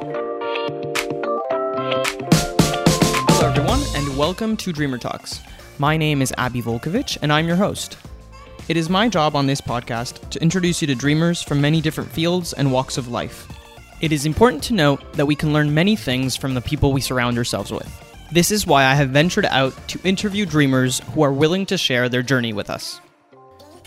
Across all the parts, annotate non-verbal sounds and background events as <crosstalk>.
Hello, everyone, and welcome to Dreamer Talks. My name is Abby Volkovich, and I'm your host. It is my job on this podcast to introduce you to dreamers from many different fields and walks of life. It is important to note that we can learn many things from the people we surround ourselves with. This is why I have ventured out to interview dreamers who are willing to share their journey with us.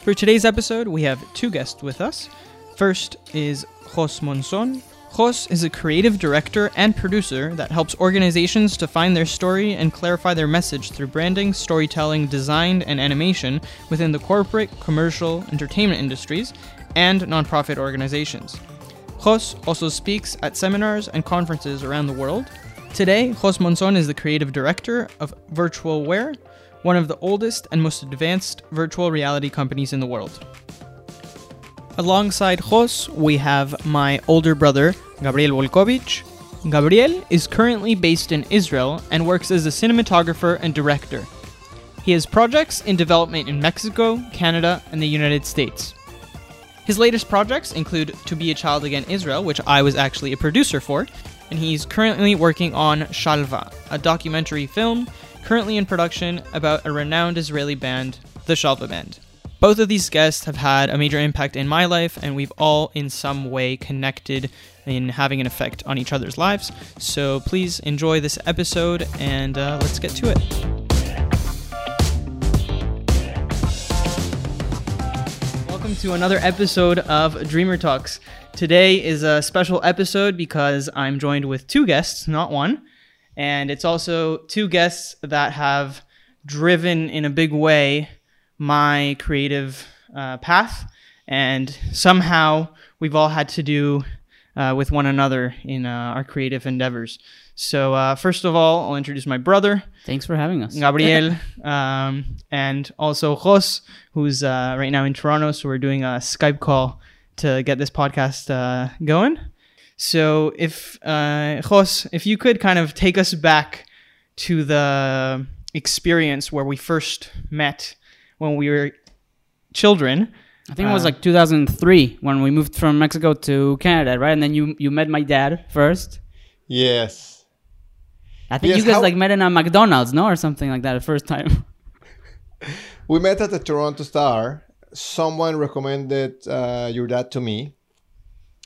For today's episode, we have two guests with us. First is Jos Monzon. Jos is a creative director and producer that helps organizations to find their story and clarify their message through branding, storytelling, design, and animation within the corporate, commercial, entertainment industries, and nonprofit organizations. Jos also speaks at seminars and conferences around the world. Today, Jos Monzon is the creative director of Virtual Wear, one of the oldest and most advanced virtual reality companies in the world. Alongside Jos, we have my older brother, Gabriel Volkovich. Gabriel is currently based in Israel and works as a cinematographer and director. He has projects in development in Mexico, Canada, and the United States. His latest projects include To Be a Child Again Israel, which I was actually a producer for, and he's currently working on Shalva, a documentary film currently in production about a renowned Israeli band, the Shalva Band. Both of these guests have had a major impact in my life, and we've all in some way connected in having an effect on each other's lives. So please enjoy this episode, and uh, let's get to it. Welcome to another episode of Dreamer Talks. Today is a special episode because I'm joined with two guests, not one. And it's also two guests that have driven in a big way my creative uh, path. And somehow we've all had to do uh, with one another in uh, our creative endeavors. So, uh, first of all, I'll introduce my brother, Thanks for having us. Gabriel, <laughs> um, and also Jos, who's uh, right now in Toronto. So we're doing a Skype call to get this podcast uh, going. So if uh, Jos, if you could kind of take us back to the experience where we first met when we were children. I think it was Uh, like 2003 when we moved from Mexico to Canada, right? And then you you met my dad first. Yes. I think Yes, you guys how- like met in a McDonald's, no, or something like that, the first time. <laughs> We met at the Toronto Star. Someone recommended uh, your dad to me.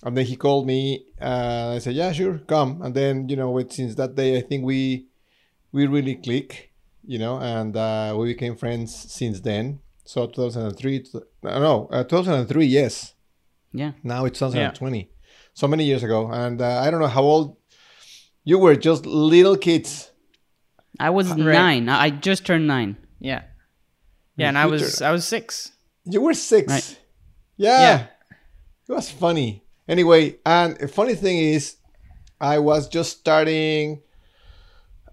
And then he called me. Uh, I said, yeah, sure, come. And then, you know, with, since that day, I think we we really click, you know, and uh, we became friends since then. So 2003, t- uh, no, uh, 2003, yes. yeah. Now it's 2020. So many years ago. And uh, I don't know how old you were, just little kids. I was Right. nine. I I just turned nine. Yeah, yeah, and I was I was six. You were six. Right. Yeah. Yeah. It was funny. Anyway, and a funny thing is, I was just starting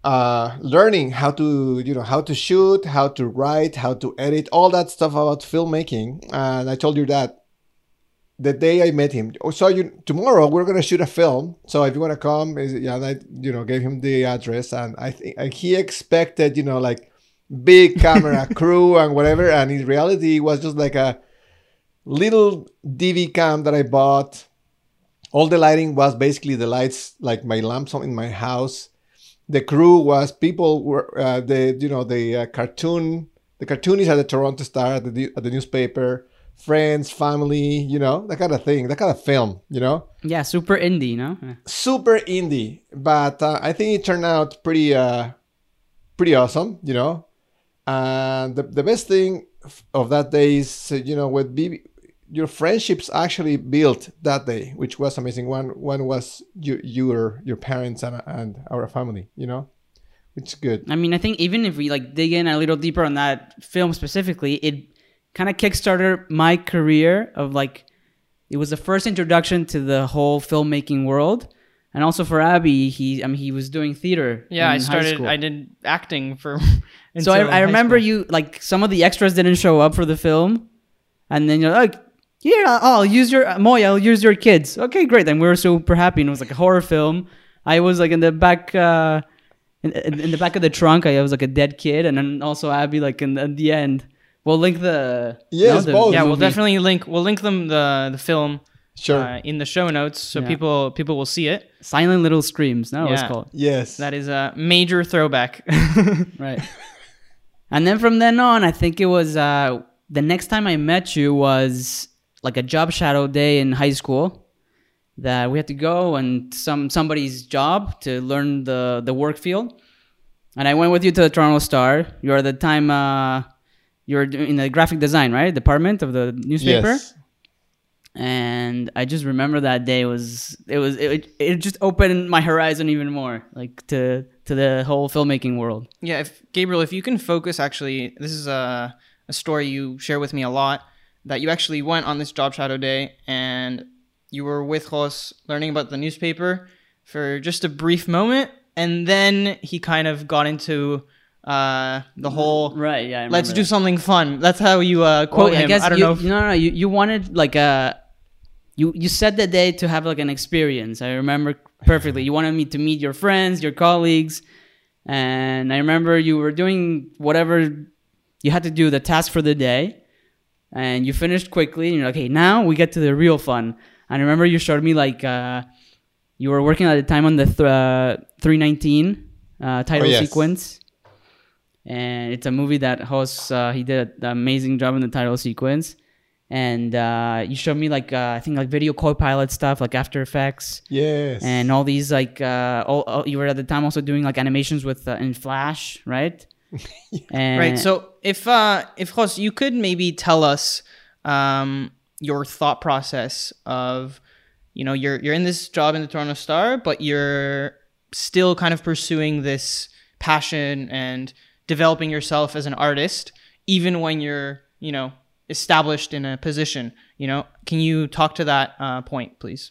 uh, learning how to, you know, how to shoot, how to write, how to edit, all that stuff about filmmaking. And I told you that the day I met him. Oh, so you tomorrow we're gonna shoot a film. So if you wanna come, yeah, and I, you know, gave him the address, and I think and he expected, you know, like big camera <laughs> crew and whatever, and in reality, it was just like a little DV cam that I bought. All the lighting was basically the lights, like my lamps in my house. The crew was people were uh, the you know the uh, cartoon the cartoonists at the Toronto Star at the at the newspaper, friends, family, you know that kind of thing, that kind of film, you know Yeah, super indie, no? Yeah. super indie, but uh, I think it turned out pretty uh, pretty awesome, you know. And the, the best thing of that day is, uh, you know, with BB, your friendships actually built that day, which was amazing. One one was you, your your parents and and our family, you know, which is good. I mean, I think even if we like dig in a little deeper on that film specifically, it kind of kickstarted my career of like it was the first introduction to the whole filmmaking world. And also for Abby, he I mean he was doing theater. Yeah, I in high started. school. I did acting for. <laughs> So I, I remember school. you like some of the extras didn't show up for the film, and then you're like, "Yeah, I'll use your Moya. I'll use your kids." Okay, great. Then we were super happy, and it was like a horror film. I was like in the back, uh, in, in in the back of the trunk. I was like a dead kid, and then also Abby like in, in the end. We'll link the Yes, the both. Yeah, we'll movie. definitely link. We'll link them the the film Sure. uh, in the show notes so Yeah. people people will see it. Silent Little Screams. That was Yeah. called. yes. That is a major throwback. <laughs> <laughs> Right. and then from then on, I think it was uh, the next time I met you was like a job shadow day in high school that we had to go and some somebody's job to learn the the work field. And I went with you to the Toronto Star. You are at the time uh, you were in the graphic design, right? Department of the newspaper. Yes. and I just remember that day was it was it, it just opened my horizon even more like to to the whole filmmaking world. Yeah, if Gabriel, if you can focus, actually, this is a, a story you share with me a lot. That you actually went on this job shadow day and you were with Jos learning about the newspaper for just a brief moment, and then he kind of got into uh, the whole Right, yeah. "let's do something fun." That's how you uh, Well, quote him. I guess I don't you, know. If, no, no, no. You, you wanted like a you you set the day to have like an experience. I remember perfectly. You wanted me to meet your friends, your colleagues, and I remember you were doing whatever you had to do the task for the day, and you finished quickly. And you're like, "Okay, now we get to the real fun." And I remember you showed me like uh, you were working at the time on the th- uh, 319 uh, title Oh, yes. sequence and it's a movie that Jos uh, he did an amazing job in the title sequence and uh, you showed me like uh, i think like video co-pilot stuff like after effects Yes. and all these like uh, all, all- you were at the time also doing like animations with uh, in flash right <laughs> and Right. So if uh if Jos, you could maybe tell us um your thought process of you know you're you're in this job in the Toronto Star, but you're still kind of pursuing this passion and developing yourself as an artist, even when you're you know established in a position. You know, can you talk to that uh, point, please?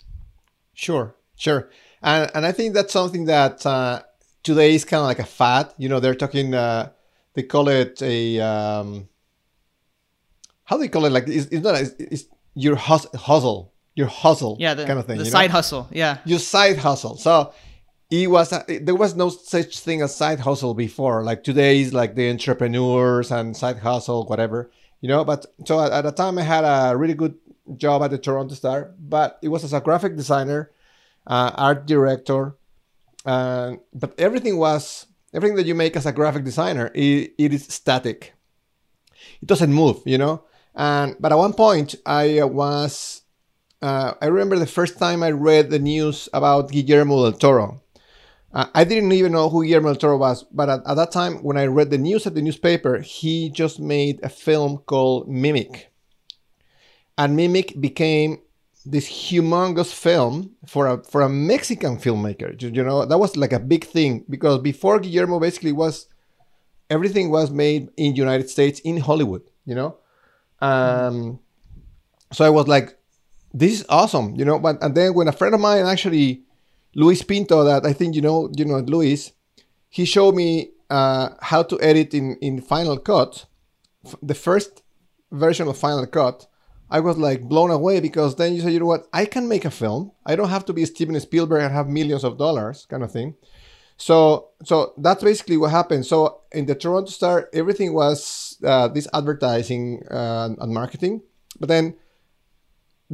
Sure, sure. And and I think that's something that uh, today is kind of like a fad. You know, they're talking. Uh, they call it a. Um, how do they call it? Like it's, it's not. It's, it's your hus- hustle. Your hustle. Yeah, the kind of thing. the you know? side hustle. Yeah. your side hustle. So it was there was no such thing as side hustle before. Like today is like the entrepreneurs and side hustle, whatever, you know. But so at, at the time, I had a really good job at the Toronto Star, but it was as a graphic designer, uh, art director, uh, but everything was everything that you make as a graphic designer. It, it is static. It doesn't move, you know. And but at one point, I was uh, I remember the first time I read the news about Guillermo del Toro. Uh, I didn't even know who Guillermo del Toro was, but at, at that time, when I read the news at the newspaper, he just made a film called Mimic. And Mimic became this humongous film for a for a Mexican filmmaker. You, you know, that was like a big thing because before Guillermo basically was everything was made in United States in Hollywood, you know. Um, so I was like, this is awesome, you know. But and then when a friend of mine actually, Luis Pinto, that I think you know, you know Luis, he showed me uh, how to edit in in Final Cut, the first version of Final Cut. I was like blown away because then you say, you know what, I can make a film. I don't have to be Steven Spielberg and have millions of dollars, kind of thing. So, so that's basically what happened. So in the Toronto Star, everything was uh, this advertising uh, and marketing. But then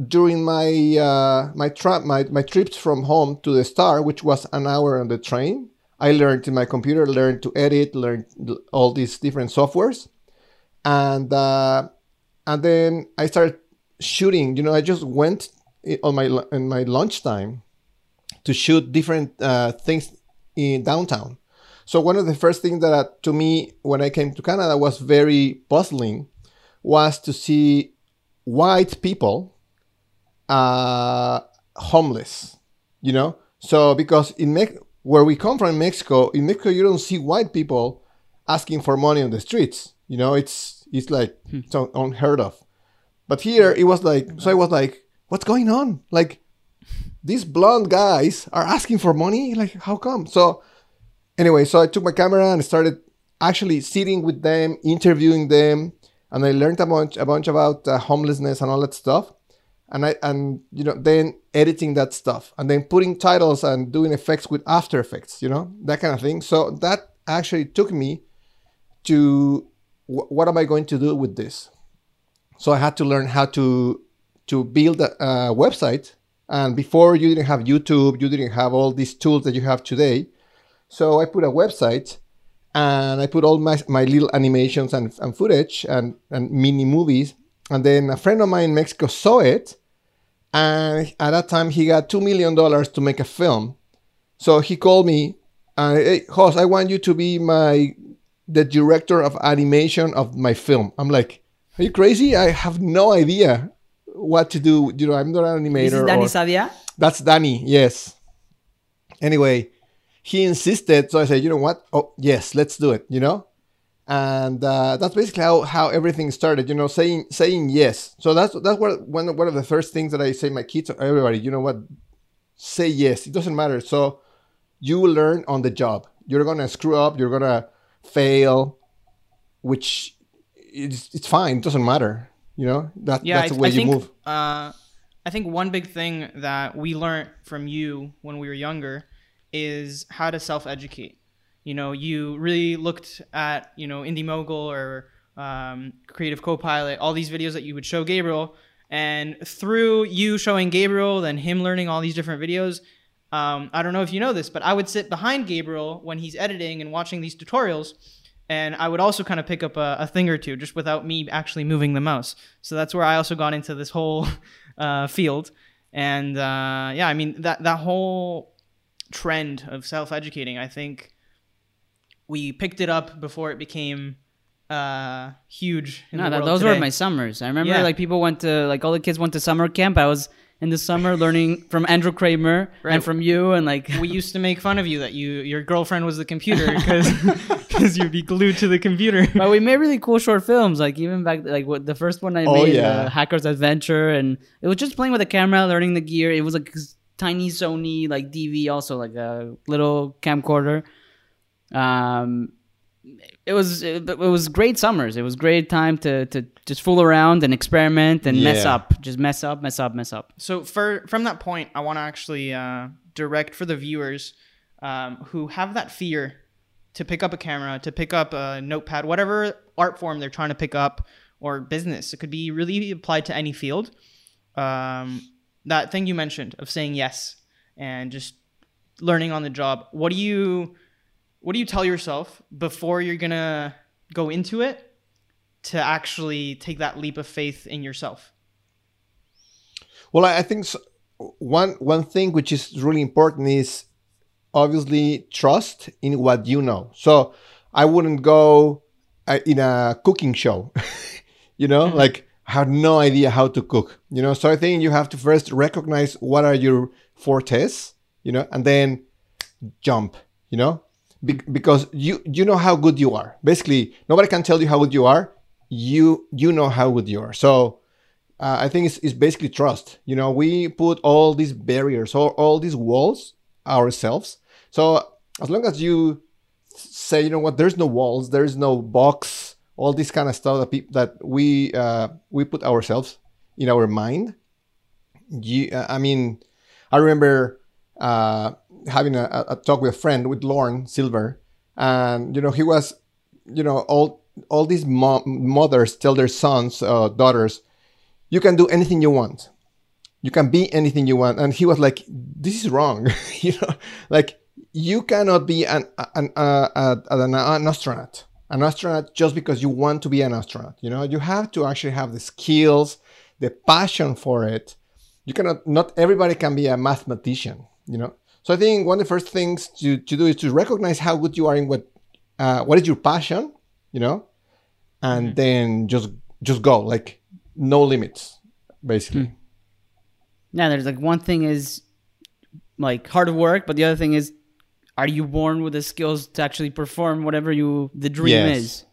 during my uh, my, tra- my my trips from home to the Star, which was an hour on the train, I learned in my computer, learned to edit, learned all these different softwares, and uh, and then I started shooting. You know, I just went on my in my lunchtime to shoot different uh, things in downtown. So one of the first things that uh, to me when I came to Canada was very puzzling was to see white people uh, homeless. You know, so because in Me- where we come from in Mexico, in Mexico you don't see white people asking for money on the streets. You know, it's it's like it's un- unheard of. But here it was like so I was like, what's going on? Like these blonde guys are asking for money? Like how come? So anyway, so I took my camera and started actually sitting with them, interviewing them, and I learned a bunch a bunch about uh, homelessness and all that stuff. And I and you know then editing that stuff and then putting titles and doing effects with After Effects, you know that kind of thing. So that actually took me to wh- what am I going to do with this? So I had to learn how to to build a, a website. And before you didn't have YouTube, you didn't have all these tools that you have today. So I put a website and I put all my, my little animations and, and footage and, and mini movies. And then a friend of mine in Mexico saw it. And at that time, he got $2 million to make a film. So he called me and, hey, Jos, I want you to be my the director of animation of my film. I'm like, are you crazy? I have no idea what to do. You know, I'm not an animator. This is Danny or- Sadia. that's Danny, yes. Anyway, he insisted, so I said, you know what? Oh, yes, let's do it. You know, and uh, that's basically how, how everything started. You know, saying saying yes. So that's that's what one one of the first things that I say my kids, everybody. You know what? Say yes. It doesn't matter. So you learn on the job. You're gonna screw up. You're gonna fail, which it's it's fine. It doesn't matter. You know that Yeah, that's I, the way I you think, move. Uh, I think one big thing that we learned from you when we were younger is how to self-educate. You know, you really looked at you know Indie Mogul or um, Creative Copilot, all these videos that you would show Gabriel, and through you showing Gabriel, then him learning all these different videos. Um, I don't know if you know this, but I would sit behind Gabriel when he's editing and watching these tutorials, and I would also kind of pick up a, a thing or two just without me actually moving the mouse. So that's where I also got into this whole <laughs> uh, field. And uh, yeah, I mean that that whole trend of self-educating, I think we picked it up before it became uh, huge. In No, the that, those today. were my summers. I remember Yeah. like people went to like all the kids went to summer camp. I was in the summer learning from Andrew Kramer Right. and from you and like we used to make fun of you that you your girlfriend was the computer <laughs> because because you'd be glued to the computer. but we made really cool short films. Like even back like what the first one I Oh, made, yeah. uh, Hacker's Adventure, and it was just playing with the camera, learning the gear. It was like tiny Sony like DV, also like a little camcorder. Um, it was it, it was great summers. It was great time to to just fool around and experiment and mess Yeah. up, just mess up, mess up, mess up. So for from that point, I want to actually uh, direct for the viewers um, who have that fear to pick up a camera, to pick up a notepad, whatever art form they're trying to pick up, or business. It could be really applied to any field. Um, that thing you mentioned of saying yes and just learning on the job. What do you what do you tell yourself before you're gonna go into it to actually take that leap of faith in yourself? Well, I think one one thing which is really important is obviously trust in what you know. So I wouldn't go uh, in a cooking show, <laughs> you know, like I have no idea how to cook, you know. So I think you have to first recognize what are your fortes, you know, and then jump, you know, Be- because you you know how good you are. Basically, nobody can tell you how good you are. You you know how good you are. So uh, I think it's, it's basically trust. You know, we put all these barriers, all, all these walls ourselves. So as long as you say, you know what, there's no walls, there's no box, all this kind of stuff that peop that we uh, we put ourselves in our mind. You, uh, I mean, I remember uh, having a, a- talk with a friend with Lauren Silver, and you know he was, you know, all all these mo- mothers tell their sons, uh, daughters, you can do anything you want. You can be anything you want. And he was like this is wrong. <laughs> You know like you cannot be an an, uh, an, an astronaut. An astronaut just because you want to be an astronaut you know? You have to actually have the skills the passion for it. You cannot not everybody can be a mathematician you know so i think one of the first things to, to do is to recognize how good you are in what uh, what is your passion you know and then just just go like no limits basically Yeah, there's like one thing is like hard work, but the other thing is, are you born with the skills to actually perform whatever you the dream Yes. is?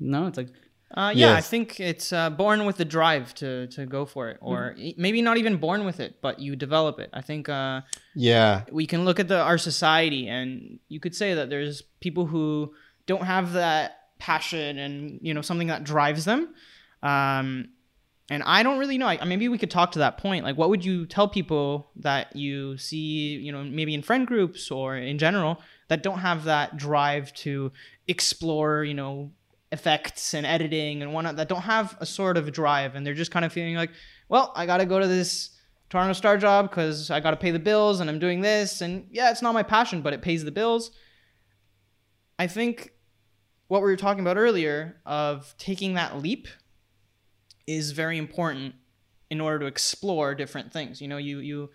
No, it's like Uh, yeah, I think it's uh, born with the drive to, to go for it, or e- maybe not even born with it, but you develop it. I think uh, yeah we can look at the our society, and you could say that there's people who don't have that passion and you know something that drives them. Um, and I don't really know. I, maybe we could talk to that point. Like, what would you tell people that you see, you know, maybe in friend groups or in general that don't have that drive to explore, you know, effects and editing and whatnot that don't have a sort of drive and they're just kind of feeling like, well, I got to go to this Toronto Star job because I got to pay the bills and I'm doing this. And yeah, it's not my passion, but it pays the bills. I think what we were talking about earlier of taking that leap is very important in order to explore different things. You know, you you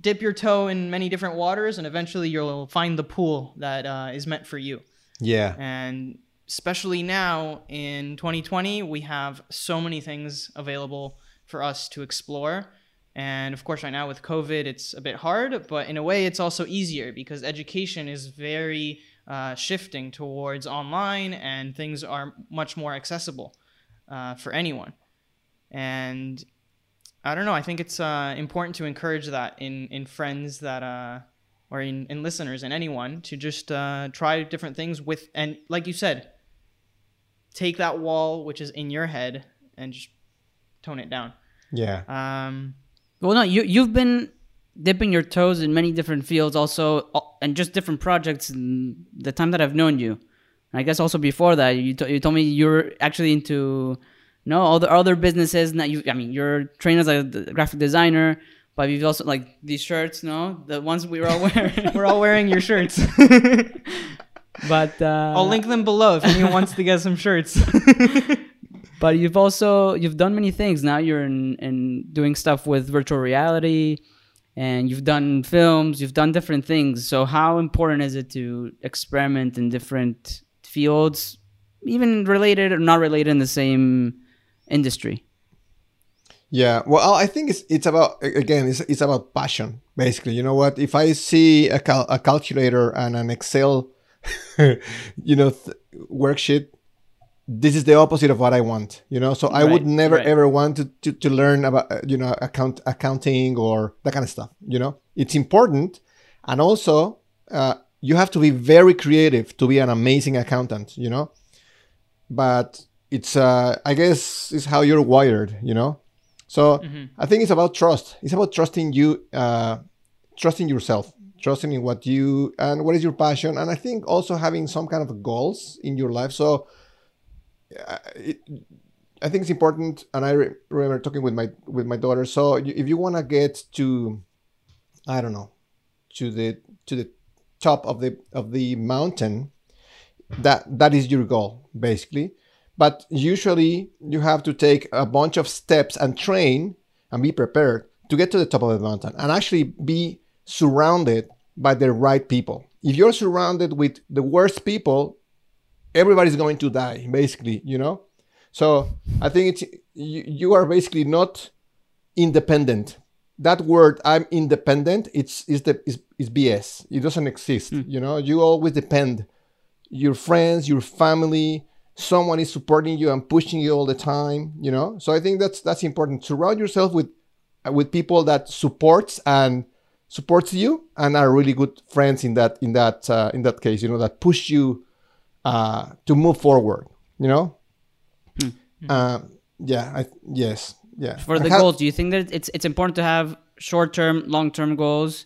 dip your toe in many different waters, and eventually you'll find the pool that uh, is meant for you. Yeah. And especially now in 2020, we have so many things available for us to explore. And of course, right now with COVID, it's a bit hard, but in a way, it's also easier because education is very uh, shifting towards online and things are much more accessible uh, for anyone. And I don't know, I think it's uh, important to encourage that in, in friends that, uh, or in, in listeners and anyone to just uh, try different things with, and like you said, take that wall which is in your head and just tone it down. Yeah. Um, Well, no, you you've been dipping your toes in many different fields, also, uh, and just different projects. In the time that I've known you, and I guess also before that, you to, you told me you're actually into no other other businesses. Not you. I mean, you're trained as a d- graphic designer, but you've also like these shirts. No, the ones we were all wearing. <laughs> we're all wearing your shirts. <laughs> but uh, I'll link them below if anyone wants to get some shirts. <laughs> but you've also you've done many things now you're in, in doing stuff with virtual reality and you've done films you've done different things so how important is it to experiment in different fields even related or not related in the same industry Yeah, well, I think it's it's about again, it's it's about passion, basically. You know what? If I see a cal- a calculator and an Excel, <laughs> you know, th- worksheet, this is the opposite of what I want. You know, so I would never right. ever want to, to to learn about uh, you know account accounting or that kind of stuff. You know, it's important, and also uh, you have to be very creative to be an amazing accountant. You know, but it's uh, I guess it's how you're wired. You know. So I think it's about trust. It's about trusting you, uh, trusting yourself, trusting in what you and what is your passion, and I think also having some kind of goals in your life. So uh, it, I think it's important, and I re- remember talking with my with my daughter. So if you want to get to, I don't know, to the to the top of the of the mountain, that that is your goal basically but usually you have to take a bunch of steps and train and be prepared to get to the top of the mountain and actually be surrounded by the right people. If you're surrounded with the worst people everybody's going to die basically you know? So i think it's you, you are basically not independent. That word i'm independent it's is the is, is bs it doesn't exist hmm. you know? You always depend. Your friends, your family, someone is supporting you and pushing you all the time, you know? So I think that's that's important. Surround yourself with with people that supports and supports you and are really good friends in that in that uh, in that case, you know, that push you uh, to move forward, you know? Um, yeah, I yes, yeah. for the have- goals do you think that it's it's important to have short-term long-term goals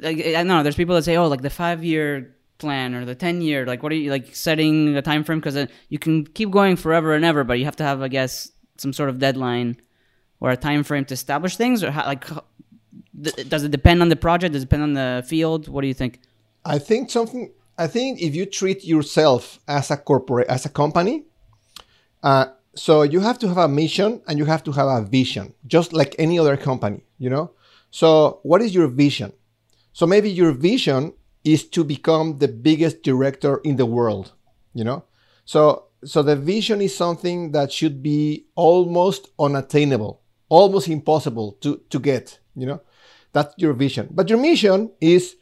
like i don't know there's people that say oh like the five year plan or the 10 year like what are you like setting a time frame because uh, you can keep going forever and ever but you have to have i guess some sort of deadline or a time frame to establish things or how, like th- does it depend on the project does it depend on the field what do you think I think something. I think if you treat yourself as a corporate, as a company, uh, so you have to have a mission and you have to have a vision, just like any other company. You know. So what is your vision? So maybe your vision is to become the biggest director in the world. You know. So so the vision is something that should be almost unattainable, almost impossible to to get. You know. That's your vision. But your mission is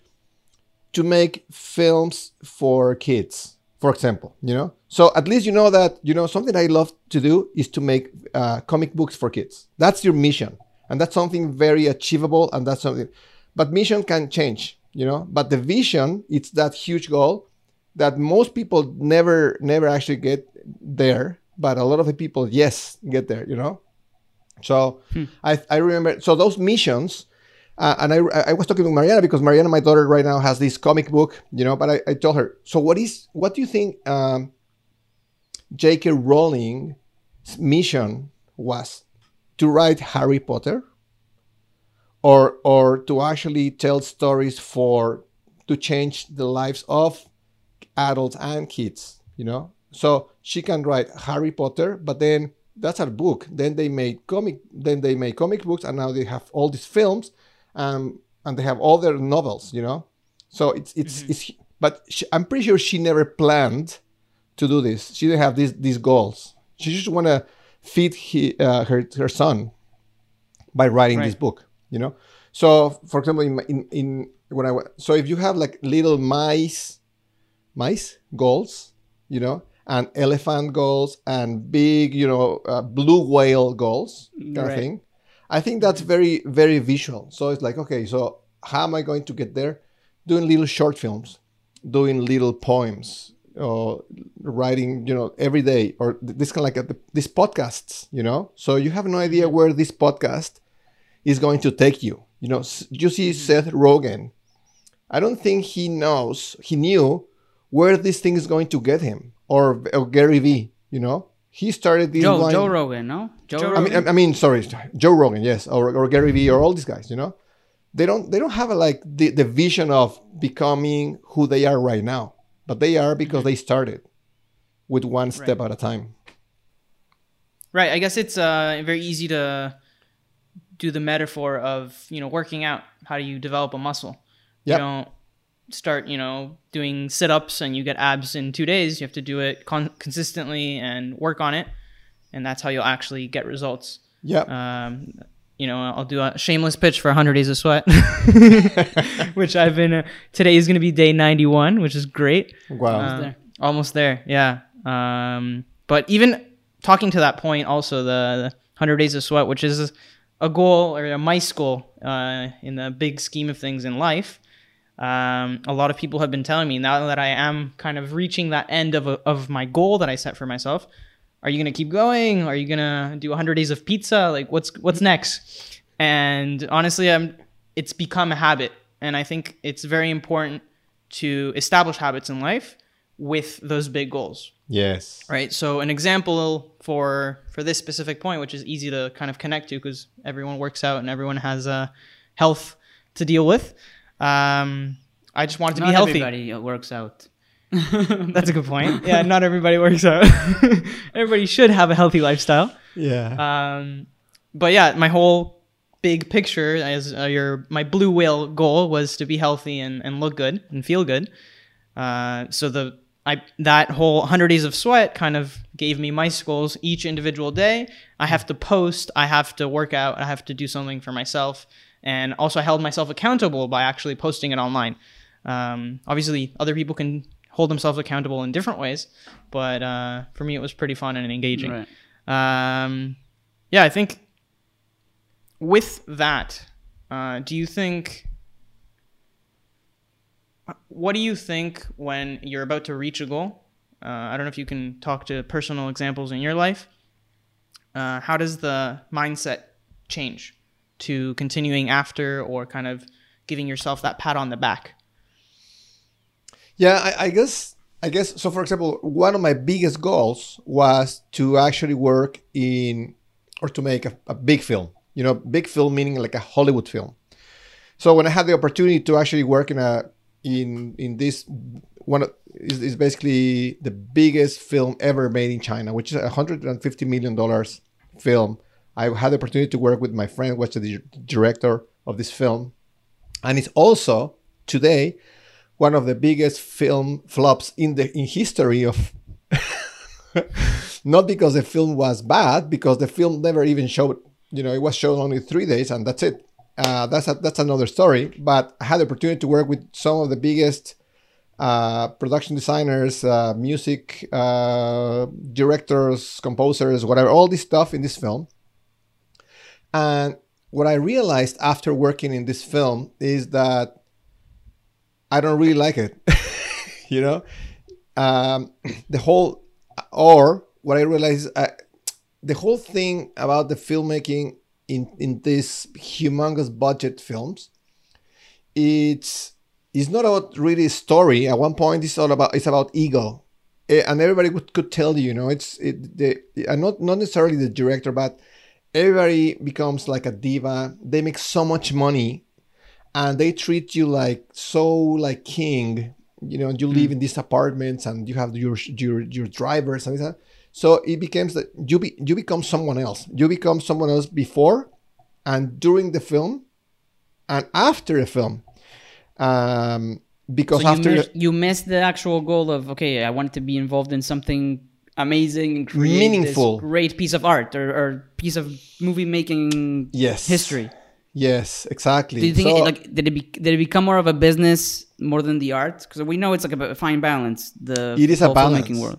to make films for kids for example you know? So at least you know that you know something i love to do is to make uh, comic books for kids. That's your mission. And that's something very achievable and that's something but mission can change you know? But the vision it's that huge goal that most people never never actually get there but a lot of the people yes get there you know? So I, I remember so those missions uh, and I, I was talking to Mariana because Mariana, my daughter, right now has this comic book, you know. But I, I told her, so what is what do you think um, J.K. Rowling's mission was? to write Harry Potter or or to actually tell stories for to change the lives of adults and kids, you know? So she can write Harry Potter, but then that's her book. Then they made comic then they made comic books and now they have all these films um, and they have all their novels, you know? So it's it's it's but she, I'm pretty sure she never planned to do this. She didn't have these these goals. She just want to feed he, uh, her her son by writing this book. You know. So, for example, in, in in when I so if you have like little mice, mice goals, you know, and elephant goals and big, you know, uh, blue whale goals, kind of thing. I think that's mm-hmm. very very visual. So it's like okay, so how am I going to get there? Doing little short films, doing little poems, or writing, you know, every day, or this kind of like a, these podcasts, you know. So you have no idea mm-hmm. where this podcast is going to take you. You know, you see mm-hmm. Seth Rogen. I don't think he knows, he knew where this thing is going to get him, or, or Gary Vee. You know, he started this Joe line- Joe Rogan, no? Joe, Joe I Rogan. mean, I, I mean, sorry, Joe Rogan, yes, or, or Gary Vee, or all these guys. You know, they don't they don't have a, like the, the vision of becoming who they are right now, but they are because they started with one step at a time. Right. I guess it's uh, very easy to do the metaphor of you know working out. How do you develop a muscle? Yep. You don't start you know doing sit-ups and you get abs in two days. You have to do it con- consistently and work on it, and that's how you'll actually get results. Yeah, Um, you know, I'll do a shameless pitch for 100 Days of Sweat, <laughs> which I've been. Uh, today is going to be day 91, which is great. wow. Uh, there. Almost there, yeah. Um, but even talking to that point, also the, the 100 Days of Sweat, which is a goal or a mice goal uh, in the big scheme of things in life. Um, a lot of people have been telling me now that I am kind of reaching that end of, a, of my goal that I set for myself. Are you gonna keep going? Are you gonna do 100 days of pizza? Like, what's what's next? And honestly, I'm. It's become a habit, and I think it's very important to establish habits in life with those big goals yes. right so an example for for this specific point which is easy to kind of connect to because everyone works out and everyone has uh, health to deal with um, i just wanted to Not be healthy everybody uh, works out. <laughs> that's a good point yeah not everybody works out <laughs> everybody should have a healthy lifestyle Yeah. um, but yeah, my whole big picture as uh, your my blue whale goal was to be healthy and, and look good and feel good. Uh, so the I that whole 100 days of sweat kind of gave me my goals each individual day. I have to post, I have to work out, I have to do something for myself, and also I held myself accountable by actually posting it online. Um, obviously, other people can hold themselves accountable in different ways, but uh, for me, it was pretty fun and engaging. Right. Um, yeah, I think with that, uh, do you think? What do you think when you're about to reach a goal? Uh, I don't know if you can talk to personal examples in your life. Uh, how does the mindset change to continuing after or kind of giving yourself that pat on the back? Yeah, I, I guess I guess so. For example, one of my biggest goals was to actually work in or to make a, a big film. You know, big film meaning like a Hollywood film. So when I had the opportunity to actually work in a in in this one is, is basically the biggest film ever made in China, which is a hundred and fifty million dollars film. I had the opportunity to work with my friend, was the director of this film, and it's also today one of the biggest film flops in the in history of <laughs> not because the film was bad because the film never even showed you know it was shown only three days and that's it. Uh, that's a, that's another story but i had the opportunity to work with some of the biggest uh, production designers uh, music uh, directors composers whatever all this stuff in this film and what i realized after working in this film is that I don't really like it. <laughs> you know, um, <clears throat> the whole, or what I realized, uh, the whole thing about the filmmaking in in these humongous budget films, it's it's not about really story. At one point, it's all about it's about ego, Eh, and everybody could, could tell you, you know, it's it the not not necessarily the director, but everybody becomes like a diva. They make so much money, and they treat you like so like king. You know, you live in these apartments, and you have your your your drivers and that. So it becomes that you be you become someone else. You become someone else before, and during the film, and after the film. Um, because So you, after miss, you missed the actual goal of okay, I wanted to be involved in something amazing and create Meaningful. this great piece of art or, or piece of movie making yes history. Yes, exactly. Do you think So- it, like did it be, did it become more of a business more than the art? Because we know it's like a fine balance. The It is a balance. filmmaking world.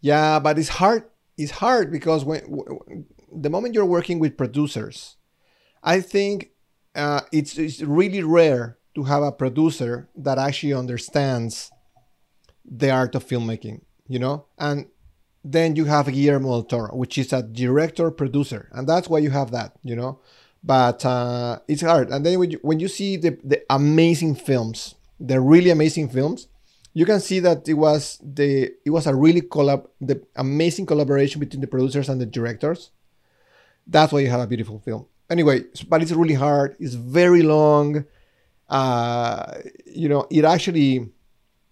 Yeah, but it's hard. It's hard because when w- the moment you're working with producers, I think uh, it's it's really rare to have a producer that actually understands the art of filmmaking. You know, and then you have Guillermo del Toro, which is a director producer, and that's why you have that. You know, but uh, it's hard. And then when you, when you see the the amazing films, the really amazing films, you can see that it was the it was a really collab the amazing collaboration between the producers and the directors. That's why you have a beautiful film. Anyway but it's really hard. It's very long. Uh you know it actually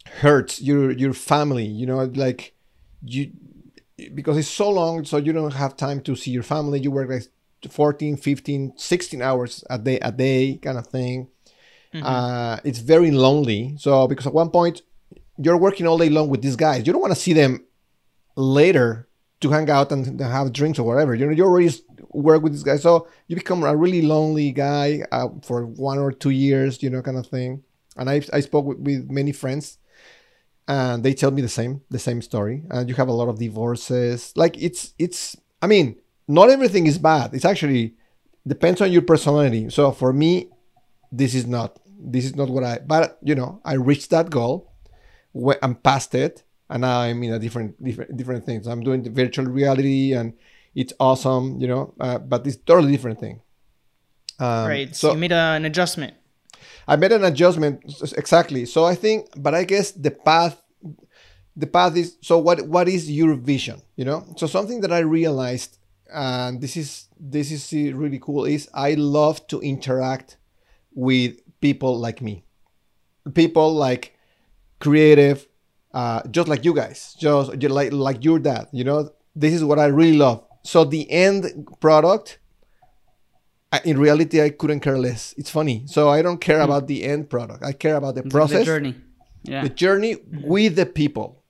hurts your your family you know like you because it's so long so you don't have time to see your family you work like 14 15 16 hours a day a day kind of thing uh, it's very lonely. So because at one point you're working all day long with these guys, you don't want to see them later to hang out and, and have drinks or whatever. You know, you already work with these guys, so you become a really lonely guy uh, for one or two years, you know, kind of thing. And I I spoke with, with many friends, and they tell me the same the same story. And you have a lot of divorces. Like it's it's. I mean, not everything is bad. It's actually depends on your personality. So for me, this is not this is not what I but you know I reached that goal I'm past it and now I'm in a different different different things I'm doing the virtual reality and it's awesome you know uh, but it's totally different thing um, right. So you made a, an adjustment. I made an adjustment exactly. So I think but I guess the path the path is so what what is your vision you know? So something that I realized and this is this is really cool is I love to interact with people like me. People like creative uh, just like you guys just like like your dad you know? This is what i really love. So the end product I, in reality i couldn't care less. It's funny. So i don't care mm. about the end product. I care about the It's process. the journey. Yeah. the journey with the people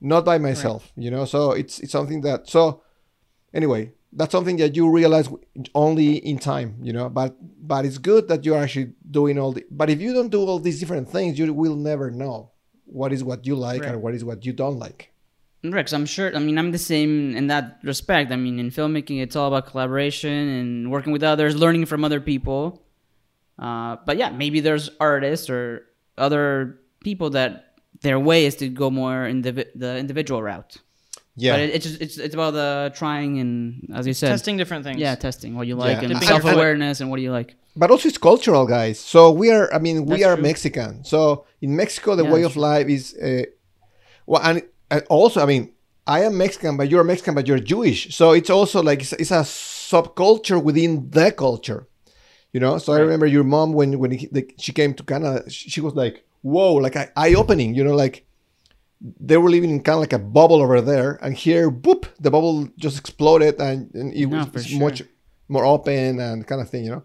not by myself you know? So it's it's something that so anyway that's something that you realize only in time you know? But but it's good that you're actually doing all the but if you don't do all these different things you will never know what is what you like Right. and what is what you don't like Rex, I'm sure. I mean, I'm the same in that respect. I mean, in filmmaking, it's all about collaboration and working with others, learning from other people. Uh, but yeah, maybe there's artists or other people that their way is to go more in the the individual route. yeah But it, it's just, it's it's about the trying and as you said, Testing different things. yeah, testing what you like Yeah. and self awareness and what do you like. but also it's cultural guys so we are i mean we That's are true. mexican so in mexico the Yeah, way that's of life is uh, well and, and also i mean i am mexican but you're mexican but you're jewish. So it's also like it's, it's a subculture within the culture you know? So i remember your mom when when he, the, she came to canada she, she was like whoa like eye opening you know like they were living in kind of like a bubble over there and here boop the bubble just exploded and, and it No, was sure. much more open and kind of thing you know?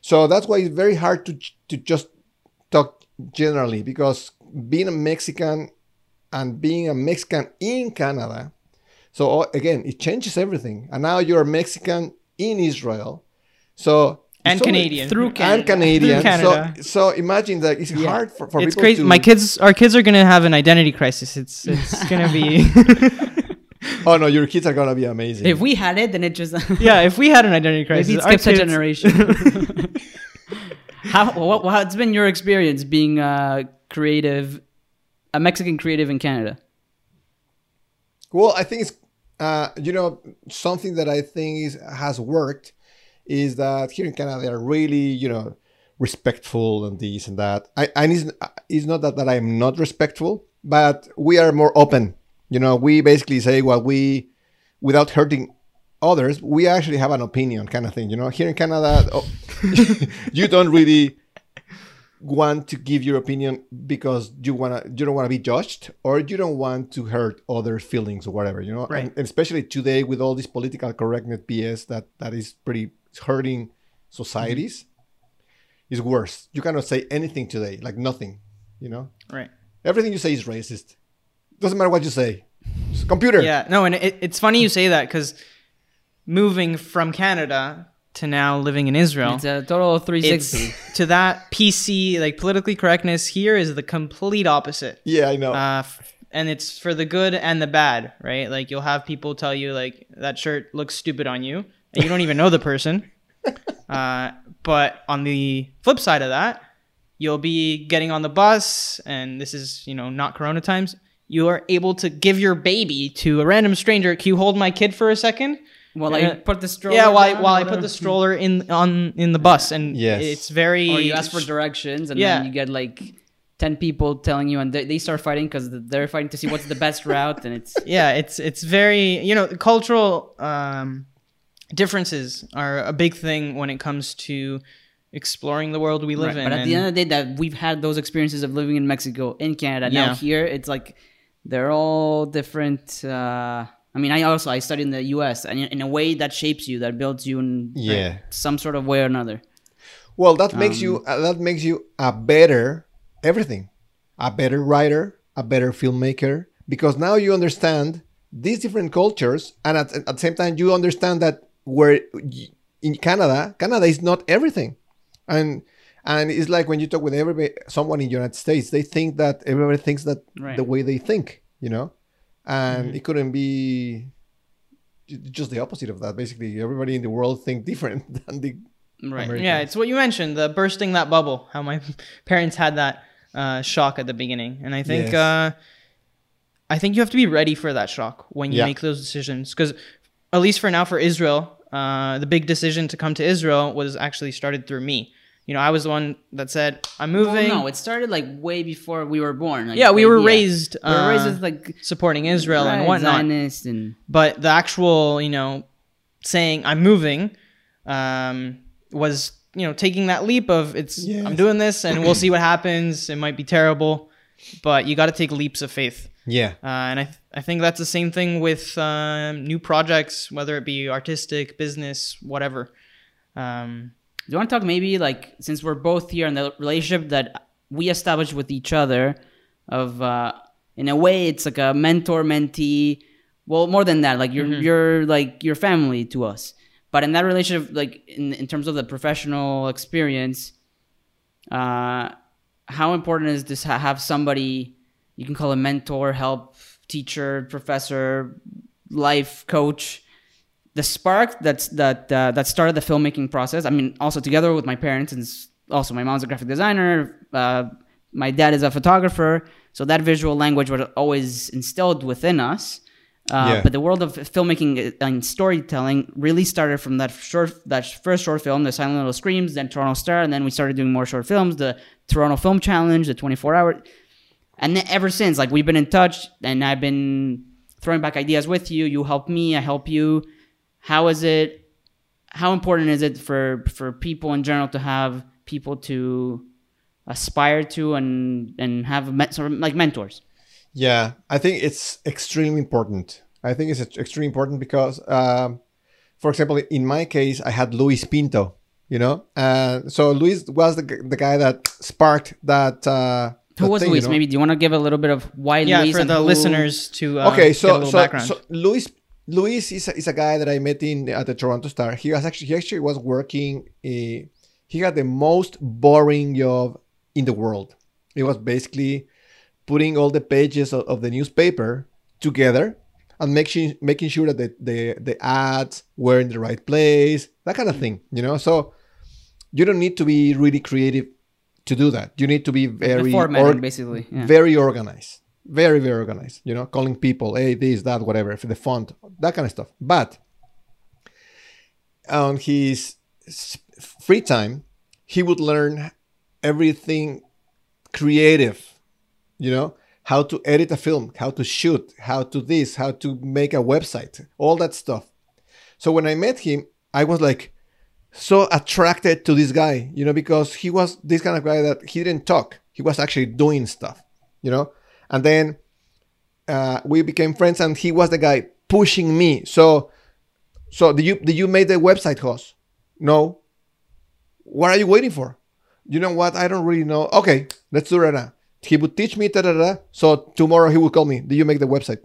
So that's why it's very hard to to just talk generally because being a Mexican and being a Mexican in Canada, so uh, again it changes everything. And now you're a Mexican in Israel, so And so- Canadian. Through Canada. and Canada. Canadian. Through Canada. So so imagine that it's Yeah. hard for, for it's people crazy. to. My kids, our kids are gonna have an identity crisis. It's <laughs> it's gonna be. Oh no, your kids are gonna be amazing. If we had it, then it just <laughs> yeah, if we had an identity crisis, maybe it our skips a generation. <laughs> How what, what's been your experience being a creative, a Mexican creative in Canada? Well, I think it's uh, you know something that I think is has worked is that here in Canada they are really you know respectful and this and that. I and it's, it's not that that I'm not respectful, but we are more open. You know, we basically say what we without hurting others, we actually have an opinion, kind of thing. You know, here in Canada, oh, <laughs> you don't really want to give your opinion because you wanna you don't want to be judged or you don't want to hurt other feelings or whatever. You know, Right. and, especially today with all this political correctness BS that that is pretty hurting societies. Mm-hmm. Is worse. You cannot say anything today, like nothing. You know, Right. everything you say is racist. Doesn't matter what you say. It's a computer. Yeah. No, and it, it's funny you say that because moving from Canada to now living in Israel, It's a total of 360. it's to that PC like politically correctness here is the complete opposite. Yeah, I know. Uh, f- and it's for the good and the bad, right? Like you'll have people tell you like that shirt looks stupid on you, and you don't even know the person. <laughs> Uh, but on the flip side of that, you'll be getting on the bus, and this is you know not Corona times. You are able to give your baby to a random stranger. Can you hold my kid for a second? Well, like Uh, put the stroller. yeah, while, I, down while I put whatever. the stroller in on in the bus, and Yes. it's very. Or you ask for directions, and Yeah. then you get like ten people telling you, and they, they start fighting because they're fighting to see what's the best route, and it's <laughs> yeah it's it's very you know cultural um differences are a big thing when it comes to exploring the world we live Right, in But at and- the end of the day, that we've had those experiences of living in Mexico, in Canada. Yeah. Now here, it's like they're all different. Uh, I mean, I also I studied in the U.S. and in, a way that shapes you, that builds you in Yeah. some sort of way or another. Well, that makes Um, you uh, that makes you a better everything, a better writer, a better filmmaker, because now you understand these different cultures, and at, at the same time you understand that where in Canada, Canada is not everything, and and it's like when you talk with everybody, someone in the United States, they think that everybody thinks that Right. the way they think, you know, and Mm-hmm. it couldn't be just the opposite of that. Basically, everybody in the world think different <laughs> than the Right. American- yeah it's what you mentioned the bursting that bubble how my <laughs> parents had that uh, shock at the beginning and i think Yes. uh, i think you have to be ready for that shock when you Yeah. make those decisions because at least for now for israel uh, the big decision to come to israel was actually started through me you know i was the one that said i'm Well, moving no, it started like way before we were born. Like, yeah we were idea. raised We were raised uh, as like supporting Israel and right, whatnot. Zionist and But the actual, you know, saying I'm moving um, was, you know, taking that leap of it's Yes. I'm doing this and we'll see what <clears throat> happens. It might be terrible, but you got to take leaps of faith. yeah. Uh, and I, th- I think that's the same thing with um, new projects, whether it be artistic, business, whatever. Um, Do you want to talk maybe like since we're both here in the relationship that we established with each other of uh in a way it's like a mentor mentee well more than that like you're you're like your family to us. But in that relationship like in, in terms of the professional experience uh how important is this to have somebody you can call a mentor help teacher professor life coach the spark that's that uh, that started the filmmaking process. I mean, also together with my parents, and also my mom's a graphic designer. Uh, my dad is a photographer, so that visual language was always instilled within us. Uh, Yeah. But the world of filmmaking and storytelling really started from that short, that first short film, the Silent Little Screams, then Toronto Star, and then we started doing more short films, the Toronto Film Challenge, the 24 Hour, and then ever since, like we've been in touch, and I've been throwing back ideas with you. You help me, I help you. How is it? How important is it for for people in general to have people to aspire to and and have me- sort of like mentors? Yeah, I think it's extremely important. I think it's extremely important because, um, for example, in my case, I had Luis Pinto. You know, uh, so Luis was the, the guy that sparked that. Uh, Who was thing, you Luis? know? Maybe do you want to give a little bit of why yeah, Luis for and the who- listeners to uh, okay, get a so little so, background. so Luis Luis is a, is a guy that I met in at the Toronto Star. He was actually he actually was working. A, he had the most boring job in the world. It was basically putting all the pages of, of the newspaper together and making making sure that the, the the ads were in the right place, that kind of thing. You know, so you don't need to be really creative to do that. You need to be the very formatting, org- basically. Yeah. very organized very very organized you know calling people hey this that whatever the font that kind of stuff but on his free time he would learn everything creative you know how to edit a film how to shoot how to this how to make a website all that stuff So when I met him, I was like so attracted to this guy, you know, because he was this kind of guy that he didn't talk. He was actually doing stuff, you know. And then uh, we became friends, and he was the guy pushing me. So, so did you did you make the website Jos? No. What are you waiting for? You know what? I don't really know. Okay, let's do it right now. He would teach me, da da da. So tomorrow he would call me. Do you make the website?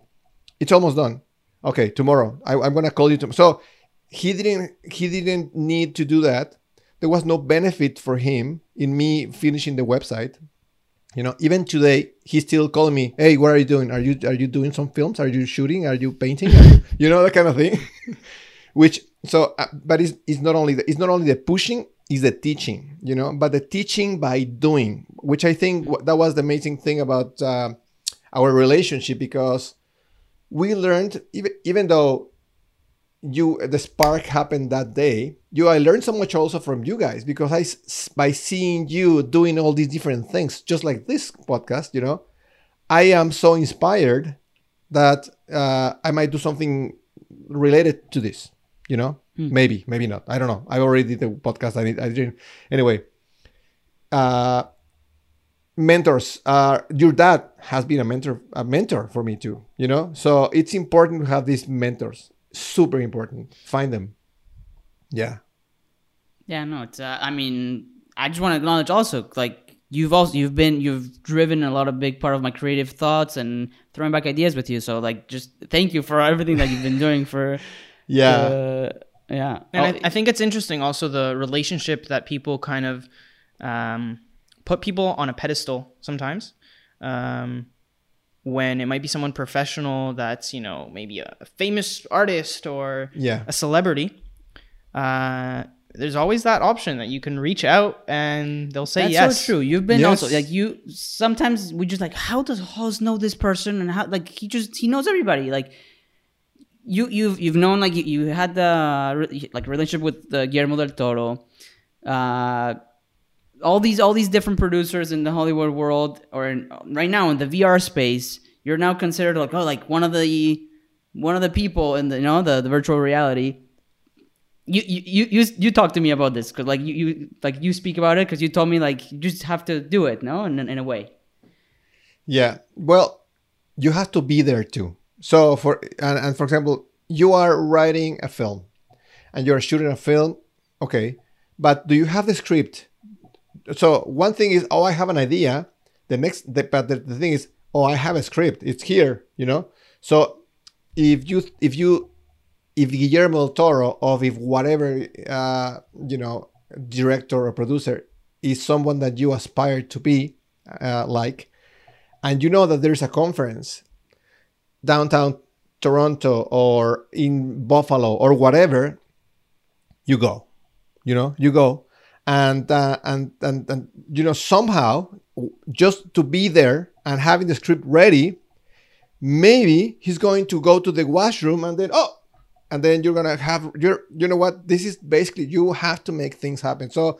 It's almost done. Okay, tomorrow I, I'm gonna call you. tomorrow. so he didn't he didn't need to do that. There was no benefit for him in me finishing the website. You know, even today he's still calling me. Hey, what are you doing? Are you are you doing some films? Are you shooting? Are you painting? Are you, <laughs> you know that kind of thing. <laughs> Which so, uh, but it's, it's not only the, it's not only the pushing, it's the teaching. You know, but the teaching by doing, which I think that was the amazing thing about uh, our relationship because we learned even even though you the spark happened that day you i learned so much also from you guys because i by seeing you doing all these different things just like this podcast you know i am so inspired that uh, i might do something related to this you know? Maybe maybe not. I don't know. I already did the podcast. I, did, I didn't. Anyway uh mentors uh your dad has been a mentor a mentor for me too you know? So it's important to have these mentors. Super important. Find them yeah Yeah, no, it's. Uh, I mean, I just want to acknowledge also, like you've also you've been you've driven a lot of big part of my creative thoughts and throwing back ideas with you. So like, just thank you for everything that you've been doing for. <laughs> yeah Uh, yeah. And Oh, I, I think it's interesting also the relationship that people kind of um, put people on a pedestal sometimes. Um, when it might be someone professional that's, you know, maybe a famous artist or yeah a celebrity. Uh, there's always that option that you can reach out and they'll say That's yes. so true. You've been Yes. also like you. Sometimes we just like, how does Jos know this person and how like he just he knows everybody. Like you you've you've known like you, you had the like relationship with uh, Guillermo del Toro. Uh, all these all these different producers in the Hollywood world or in, right now in the VR space, you're now considered like oh like one of the one of the people in the you know the, the virtual reality. You you you you, talk to me about this because like you, you like you speak about it because you told me like you just have to do it no in, in a way. Yeah. Well, you have to be there too. So for and, and for example, you are writing a film and you're shooting a film, okay. But do you have the script? So one thing is, oh, I have an idea. The next, the, but the, the thing is, oh, I have a script. It's here, you know. So if you if you if Guillermo del Toro or if whatever uh, you know director or producer is someone that you aspire to be uh, like, and you know that there's a conference downtown Toronto or in Buffalo or whatever, you go. You know, you go, and uh, and and and you know somehow just to be there and having the script ready, maybe he's going to go to the washroom and then oh, and then you're gonna have you're you know what? This is basically you have to make things happen. So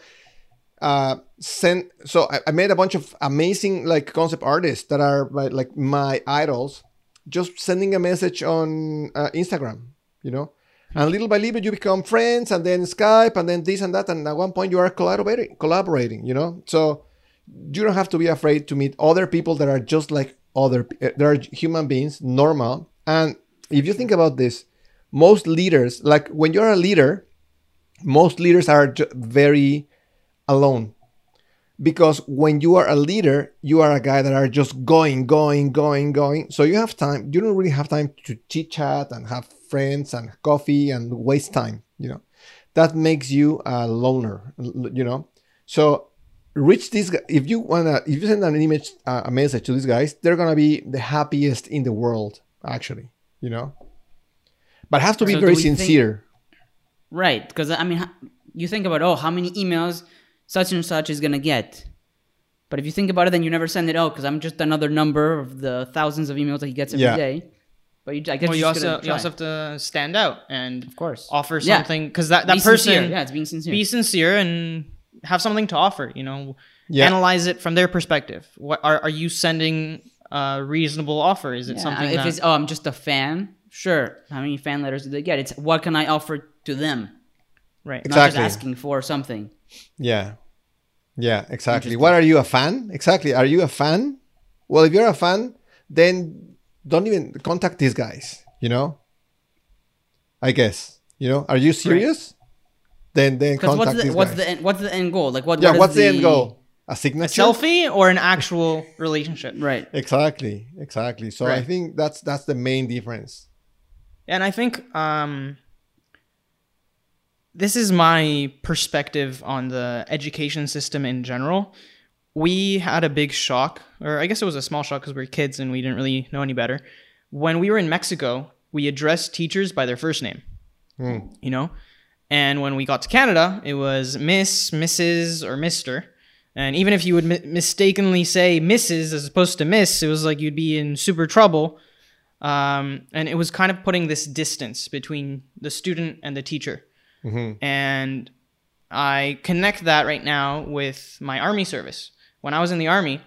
uh send so I, I made a bunch of amazing like concept artists that are like my idols just sending a message on uh, instagram you know? And little by little you become friends and then skype and then this and that and at one point you are collaborating collaborating you know? So you don't have to be afraid to meet other people that are just like other uh, they are human beings normal. And if you think about this most leaders like when you're a leader most leaders are very alone. Because when you are a leader you are a guy that are just going going going going. So you have time you don't really have time to chit chat and have friends and coffee and waste time you know? That makes you a loner you know? So reach guy if you wanna if you send an image uh, a message to these guys they're gonna be the happiest in the world actually you know but have to be So very we think- sincere Right, because I mean, you think about oh, how many emails such and such is gonna get, but if you think about it, then you never send it out because I'm just another number of the thousands of emails that he gets every Yeah. day. But you, I guess Well, you also you also have to stand out and of course offer Yeah. something because that, that Be person sincere. yeah, it's being sincere. be sincere and have something to offer. You know, Yeah. analyze it from their perspective. What are are you sending a reasonable offer? Is it Yeah, something if that, it's oh, I'm just a fan, sure, how many fan letters do they get? It's what can I offer to them? Right. Not just Exactly. asking for something. Yeah. Yeah, exactly. What are you a fan? Exactly. Are you a fan? Well, if you're a fan, then don't even contact these guys, you know? I guess. You know, are you serious? Then then contact what's the these what's guys. the end, what's the end goal? Like what? yeah, what is what's the, end goal? A signature? A Selfie or an actual relationship. Right. Exactly. Exactly. So I think that's that's the main difference. And I think um, this is my perspective on the education system in general. We had a big shock, or I guess it was a small shock because we were kids and we didn't really know any better. When we were in Mexico, we addressed teachers by their first name, you know? And when we got to Canada, it was Miss, Mrs., or Mr. And even if you would mi- mistakenly say Mrs. as opposed to Miss, it was like you'd be in super trouble um, and it was kind of putting this distance between the student and the teacher. And I connect that right now with my army service. When I was in the army,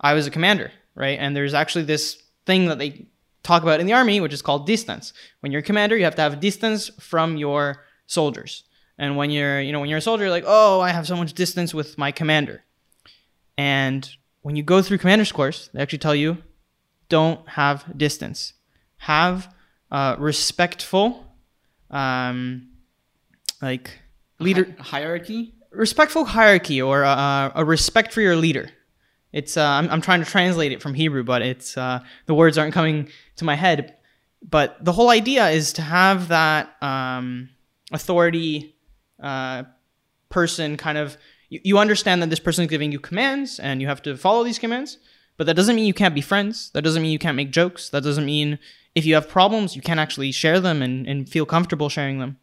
I was a commander, right? And there's actually this thing that they talk about in the army, which is called distance. When you're a commander, you have to have distance from your soldiers. And when you're, you know, when you're a soldier, you're like, oh, I have so much distance with my commander. And when you go through commander's course, they actually tell you don't have distance. Have uh, respectful, um, like leader, Hi- hierarchy. respectful hierarchy or uh, a respect for your leader. It's uh, I'm, I'm trying to translate it from Hebrew, but it's uh, the words aren't coming to my head. But the whole idea is to have that um, authority uh, person kind of you, you understand that this person is giving you commands and you have to follow these commands but that doesn't mean you can't be friends. That doesn't mean you can't make jokes. That doesn't mean if you have problems you can actually share them and, and feel comfortable sharing them.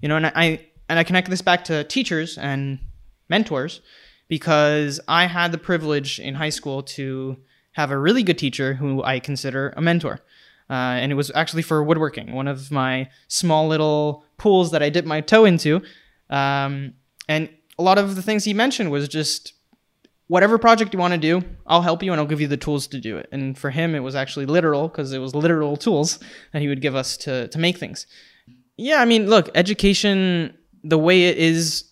You know and i and i connect this back to teachers and mentors because i had the privilege in high school to have a really good teacher who i consider a mentor. Uh, and it was actually for woodworking one of my small little pools that i dipped my toe into. Um, and a lot of the things he mentioned was just whatever project you want to do, I'll help you and I'll give you the tools to do it. And for him, it was actually literal because it was literal tools that he would give us to, to make things. Yeah, I mean, look, education, the way it is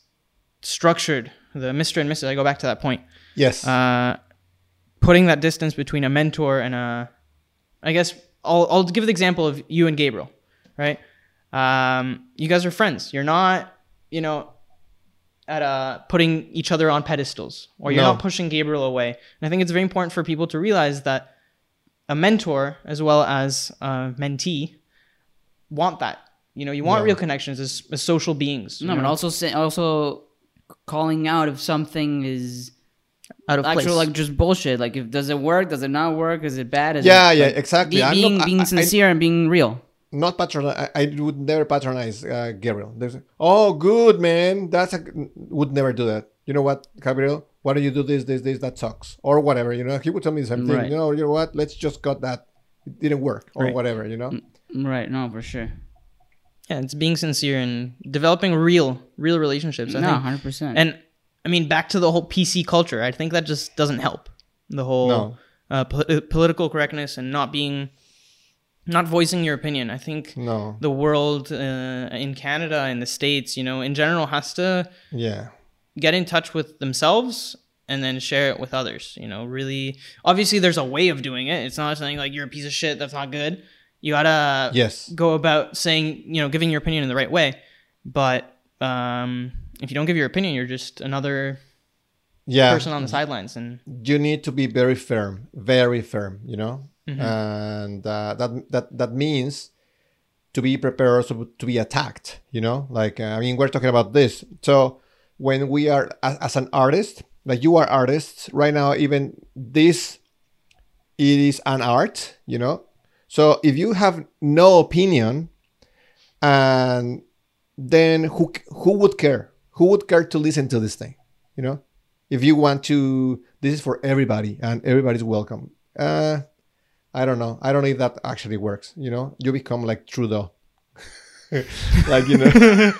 structured, the Mr. and Mrs., I go back to that point, Yes. uh, putting that distance between a mentor and a, I guess I'll, I'll give the example of you and Gabriel, right? Um, you guys are friends. You're not, you know, at uh, putting each other on pedestals, or you're No. not pushing Gabriel away. And I think it's very important for people to realize that a mentor as well as a mentee want that. You know, you want Yeah. real connections as, as social beings. No, you but also say, also calling out if something is out of place. like just bullshit. Like if does it work? Does it not work? Is it bad? Is yeah, it, yeah, like, exactly. be- I'm being not, I- being I- sincere and being real. Not patronize. I, I would never patronize uh, Gabriel. There's, oh, good man. That's a would never do that. You know what, Gabriel? Why don't you do this, this, this? That sucks, or whatever. You know, he would tell me the same thing. Right. You know, you know what? Let's just cut that. It didn't work, or Right. whatever. You know. Right? No, for sure. yeah, it's being sincere and developing real, real relationships. I no, think. hundred percent. And I mean, back to the whole PC culture. I think that just doesn't help. The whole No. uh, po- political correctness and not being, not voicing your opinion. I think No. the world uh, in Canada and the states, you know, in general, has to Yeah. get in touch with themselves and then share it with others. You know, really. Obviously, there's a way of doing it. It's not something like you're a piece of shit. That's not good. You gotta Yes. go about saying, you know, giving your opinion in the right way. But um, if you don't give your opinion, you're just another Yeah. person on the sidelines. And you need to be very firm, very firm, you know, and uh, that that that means to be prepared also to be attacked, you know. Like uh, I mean, we're talking about this. So when we are as, as an artist, like you are artists right now, even this, it is an art, you know. So if you have no opinion, and then who who would care? Who would care to listen to this thing, you know? if you want to this is for everybody and everybody's welcome uh i don't know i don't know if that actually works you know you become like trudeau <laughs> like you know <laughs>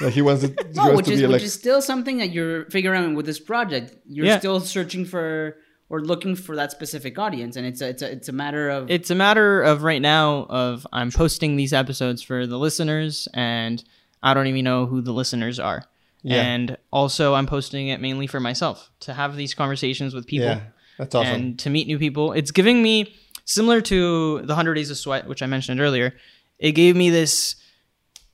like he wants, it, he no, wants which to is be which like is still something that you're figuring out with this project. You're Yeah. still searching for or looking for that specific audience, and it's a, it's a, it's a matter of It's a matter of right now of I'm posting these episodes for the listeners and I don't even know who the listeners are. Yeah. And also I'm posting it mainly for myself to have these conversations with people Yeah, that's awesome. and to meet new people. It's giving me similar to the 100 Days of Sweat which I mentioned earlier. It gave me this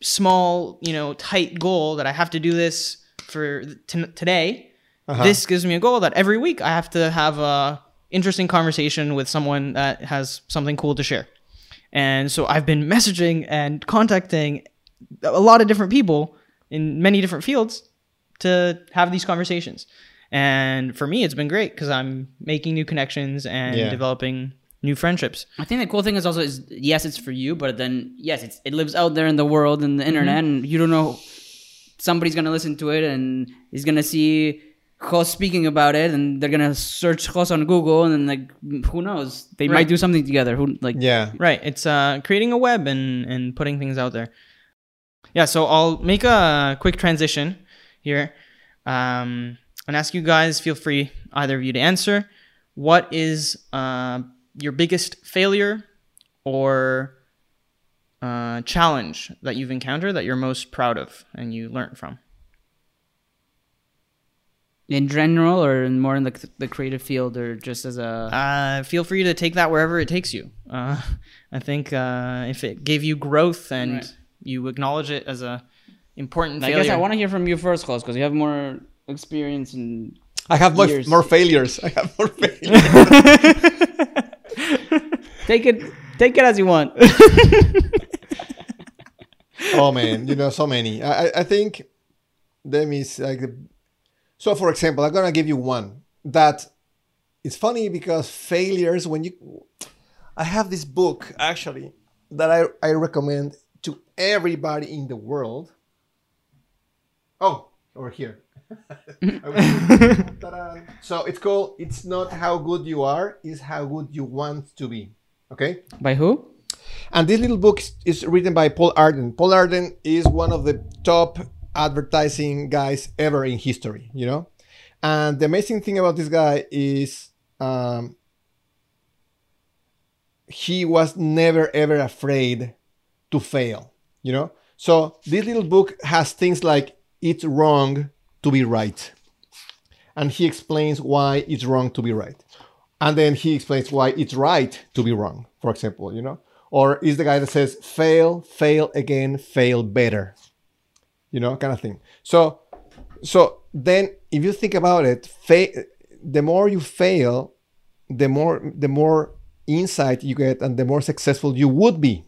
small, you know, tight goal that I have to do this for t- today. Uh-huh. This gives me a goal that every week I have to have a interesting conversation with someone that has something cool to share. And so I've been messaging and contacting a lot of different people in many different fields to have these conversations. And for me, it's been great because I'm making new connections and Yeah. developing new friendships. I think the cool thing is also is yes, it's for you, but then yes, it's it lives out there in the world and the internet, and you don't know somebody's gonna listen to it and is gonna see Jos speaking about it, and they're gonna search Jos on Google, and then like who knows, they Right. might do something together. Who like yeah. Right. It's uh, creating a web and, and putting things out there. Yeah. So I'll make a quick transition here um, and ask you guys, feel free, either of you, to answer. What is uh, your biggest failure or uh, challenge that you've encountered that you're most proud of and you learned from? in general or in more in the the creative field or just as a Uh, feel free to take that wherever it takes you. Uh, <laughs> I think uh, if it gave you growth and Right. you acknowledge it as a important I guess I want to hear from you first, Jos, because you have more experience and I have more, Years. more failures. I have more <laughs> failures. <laughs> take it take it as you want. <laughs> oh man, you know, so many. I, I- think them is like the, so. For example, I'm gonna give you one that it's funny because failures when you. I have this book actually that I I recommend to everybody in the world. Oh, over here. <laughs> <laughs> So it's called "It's Not How Good You Are; It's How Good You Want to Be." Okay. By who? And this little book is- written by Paul Arden. Paul Arden is one of the top advertising guys ever in history, you know? And the amazing thing about this guy is um, he was never ever afraid to fail, you know? So this little book has things like it's wrong to be right. And he explains why it's wrong to be right and then he explains why it's right to be wrong for example you know? Or is the guy that says fail fail again fail better you know kind of thing. So so then if you think about it fa- the more you fail the more the more insight you get and the more successful you would be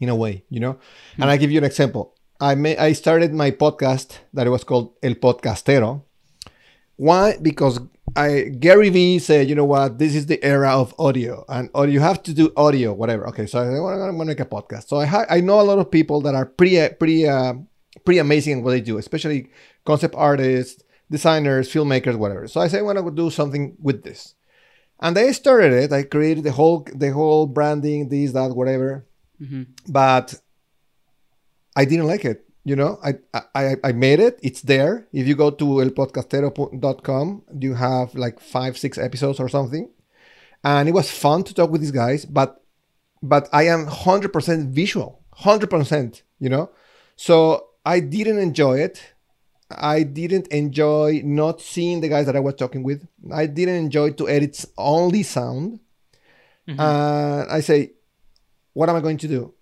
in a way you know? And i give you an example. I may i started my podcast that was called el podcastero. Why? Because I Gary Vee said, you know what, this is the era of audio, and or you have to do audio, whatever. Okay, so I want to make a podcast. So I ha- I know a lot of people that are pretty pretty uh, pretty amazing in what they do, especially concept artists, designers, filmmakers, whatever. So I say I want to do something with this, and I started it. I created the whole the whole branding, this, that, whatever, but I didn't like it. You know, I, I I made it. It's there. If you go to elpodcastero.com, you have like five, six episodes or something, and it was fun to talk with these guys. But but I am hundred percent visual, hundred percent. You know, so I didn't enjoy it. I didn't enjoy not seeing the guys that I was talking with. I didn't enjoy to edit only sound. Uh, I say, what am I going to do?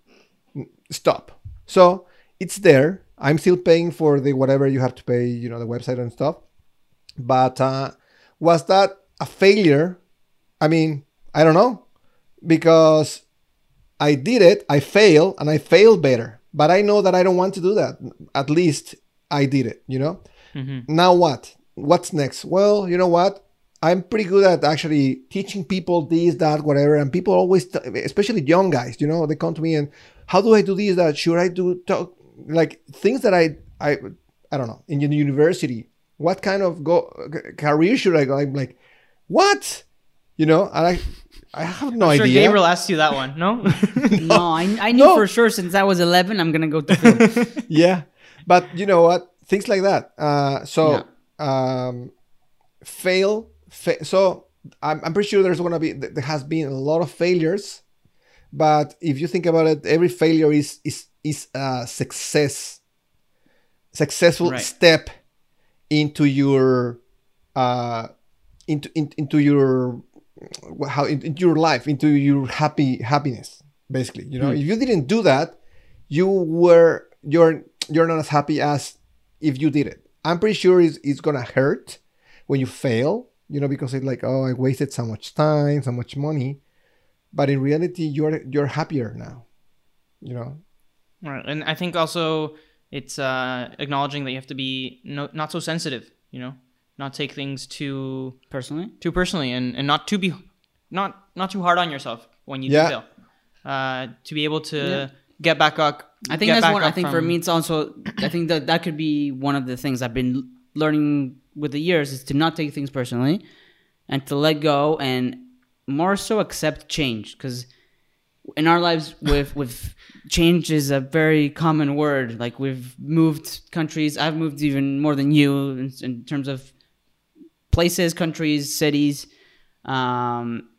Stop. So it's there. I'm still paying for the whatever you have to pay, you know, the website and stuff. But uh, was that a failure? I mean, I don't know because I did it, I failed, and I failed better. But I know that I don't want to do that. At least I did it, you know? Now what? What's next? Well, you know what? I'm pretty good at actually teaching people this, that, whatever. And people always, t- especially young guys, you know, they come to me and how do I do this, that? Should I do talk, like things that I, I, I don't know, in the university? What kind of go career should I go? I'm like, what? You know, and I, I have no I'm sure idea. Gabriel asked you that one. No. <laughs> No, I, I knew No. for sure since I was 11, I'm gonna go to film. <laughs> yeah but you know what things like that uh so um fail fa- so I'm, I'm pretty sure there's gonna be there has been a lot of failures, but if you think about it, every failure is is is a success, successful Right. step into your uh into in, into your how in- into your life into your happy happiness basically you know? If you didn't do that you were you're you're not as happy as if you did it. I'm pretty sure it's, it's gonna hurt when you fail you know because it's like oh i wasted so much time so much money. But in reality you're you're happier now you know Right, and I think also it's uh, acknowledging that you have to be no, not so sensitive. You know, not take things too Personally, too personally, and, and not too be not not too hard on yourself when you Yeah. do fail. Uh, to be able to Yeah. get back up. I think that's back one. I up think for me, it's also. I think that that could be one of the things I've been learning with the years is to not take things personally, and to let go, and more so accept change. Because in our lives, with with change is a very common word. Like we've moved countries. I've moved even more than you in, in terms of places, countries, cities. Um,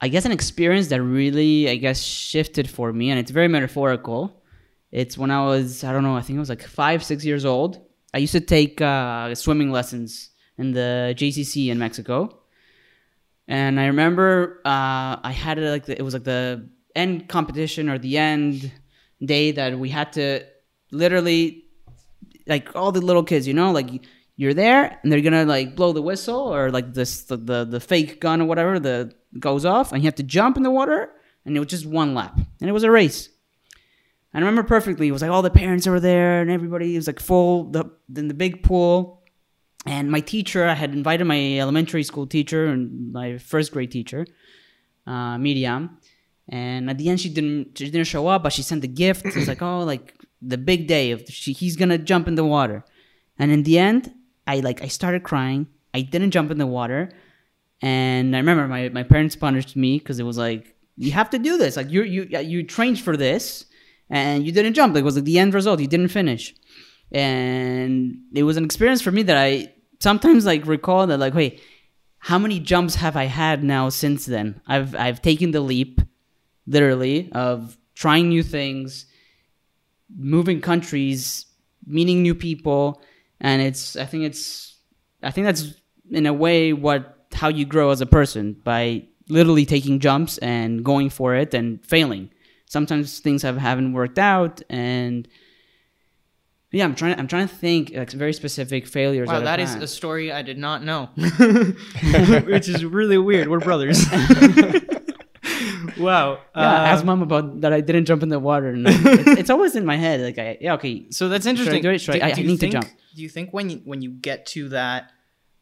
I guess an experience that really, I guess, shifted for me, and it's very metaphorical. It's when I was, I don't know, I think I was like five, six years old. I used to take uh, swimming lessons in the JCC in Mexico, and I remember uh, I had it like the, it was like the end competition or the end day that we had to literally like all the little kids, you know, like you're there and they're gonna like blow the whistle or like this the the, the fake gun or whatever the goes off and you have to jump in the water and it was just one lap and it was a race. I remember perfectly. It was like all the parents were there and everybody was like full the in the big pool. And my teacher, I had invited my elementary school teacher and my first grade teacher, uh, Miriam. And at the end, she didn't she didn't show up, but she sent a gift. It was like, oh, like the big day of she, he's gonna jump in the water. And in the end, I like I started crying. I didn't jump in the water, and I remember my, my parents punished me because it was like you have to do this. Like you you you trained for this, and you didn't jump. Like it was like the end result. You didn't finish, and it was an experience for me that I sometimes like recall that like wait, how many jumps have I had now since then? I've I've taken the leap, literally, of trying new things, moving countries, meeting new people, and it's I think it's I think that's in a way what how you grow as a person by literally taking jumps and going for it and failing. Sometimes things have haven't worked out and yeah, I'm trying. I'm trying to think like very specific failures. Wow, that that I've is had. a story I did not know, <laughs> <laughs> which is really weird. We're brothers. <laughs> wow. Yeah, Uh, ask mom about that. I didn't jump in the water, and it's, it's always in my head. Like, I, yeah, okay. So that's Should I interesting. do it? Should I- I you need to jump. Do you think when you, when you get to that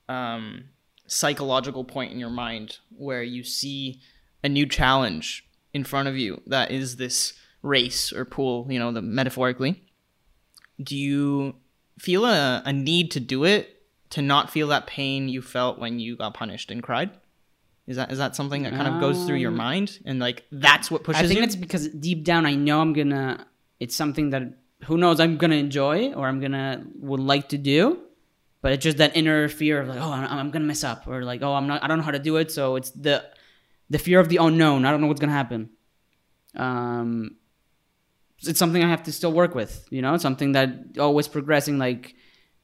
um, psychological point in your mind where you see a new challenge in front of you that is this race or pool, you know, the metaphorically, do you feel a, a need to do it to not feel that pain you felt when you got punished and cried? Is that is that something that kind of goes through your Um, mind and like that's what pushes I think you? it's because deep down I know I'm gonna. It's something that who knows I'm gonna enjoy or I'm gonna would like to do, but it's just that inner fear of like, oh, I'm, I'm gonna mess up or like, oh, I'm not. I don't know how to do it. So it's the the fear of the unknown. I don't know what's gonna happen. Um, it's something I have to still work with. You know, something that always progressing. Like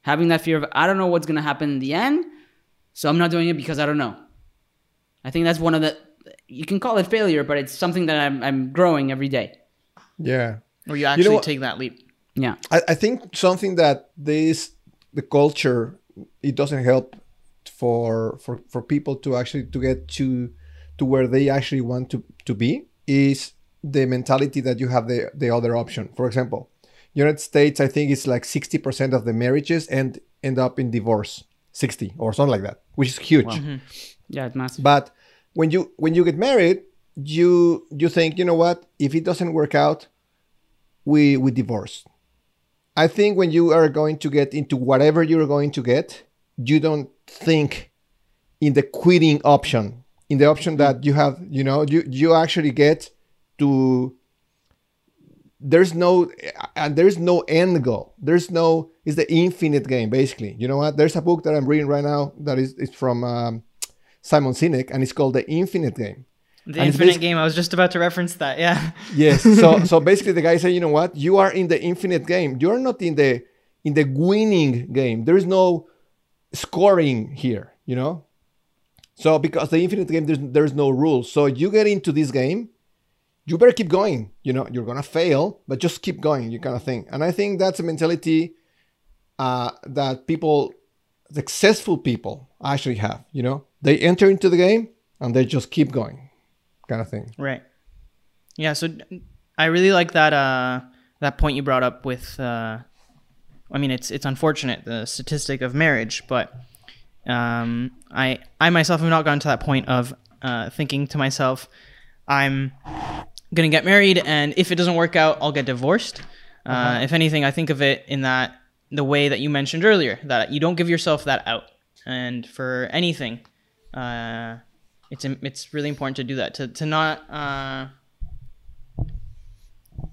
having that fear of I don't know what's gonna happen in the end, so I'm not doing it because I don't know. I think that's one of the you can call it failure, but it's something that I'm I'm growing every day. yeah or you actually what? take that leap? Yeah. I, I think something that this the culture it doesn't help for for for people to actually to get to to where they actually want to to be is the mentality that you have the the other option. For example, United States, I think it's like sixty percent of the marriages end end up in divorce, sixty or something like that, which is huge. Mm-hmm. Yeah, it's massive. But when you when you get married, you you think, you know what? If it doesn't work out, we we divorce. I think when you are going to get into whatever you're going to get, you don't think in the quitting option, in the option that you have, you know, you you actually get to there's no and there's no end goal. There's no it's the infinite game basically. You know what? There's a book that I'm reading right now that is it's from um, Simon Sinek, and it's called the Infinite Game. The And infinite game. I was just about to reference that. Yeah. <laughs> Yes. So so basically, the guy said, you know what? You are in the infinite game. You are not in the in the winning game. There is no scoring here. You know. So because the infinite game, there's there's no rules. So you get into this game, you better keep going. You know, you're gonna fail, but just keep going. You kind of thing. And I think that's a mentality uh, that people, successful people, actually have. You know, they enter into the game and they just keep going, kind of thing. Right. Yeah. So I really like that uh, that point you brought up with. Uh, I mean, it's it's unfortunate the statistic of marriage, but um, I I myself have not gotten to that point of uh, thinking to myself, I'm gonna get married, and if it doesn't work out, I'll get divorced. Uh, if anything, I think of it in that the way that you mentioned earlier that you don't give yourself that out, and for anything, uh, it's it's really important to do that to to not. Uh,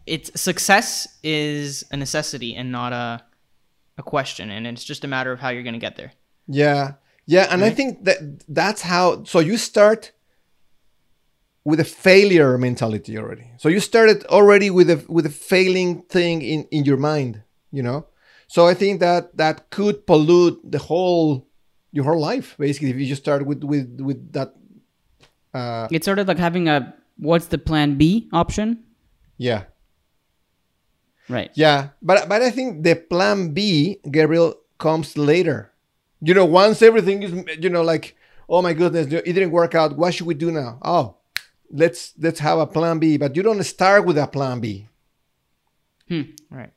it's success is a necessity and not a a question, and it's just a matter of how you're gonna get there. Yeah, yeah, and I think that that's how. So you start with a failure mentality already. So you started already with a with a failing thing in in your mind, you know. So I think that that could pollute the whole your whole life basically if you just start with with with that. Uh, It's sort of like having a what's the plan B option, yeah, right? yeah, but but I think the plan B, Gabriel, comes later. You know, once everything is, you know, like, oh my goodness, it didn't work out. What should we do now? Oh, let's let's have a plan B. But you don't start with a plan B. Right.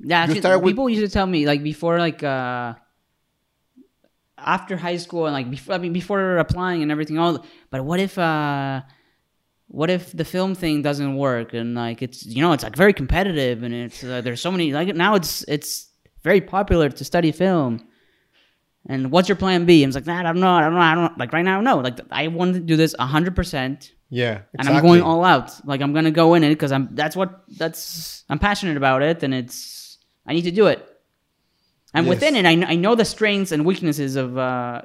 Yeah, actually, start with- people used to tell me like before, like uh, after high school and like before, I mean, before applying and everything. All, but what if, uh, what if the film thing doesn't work and like it's you know it's like very competitive and it's uh, there's so many like now it's it's very popular to study film. And what's your plan B? I was like, nah, I don't know, I don't know, I don't like right now. No, like I want to do this hundred percent Yeah, exactly. and I'm going all out. Like I'm gonna go in it because I'm that's what that's I'm passionate about it, and it's I need to do it. And Yes. within it, I, I know the strengths and weaknesses of uh,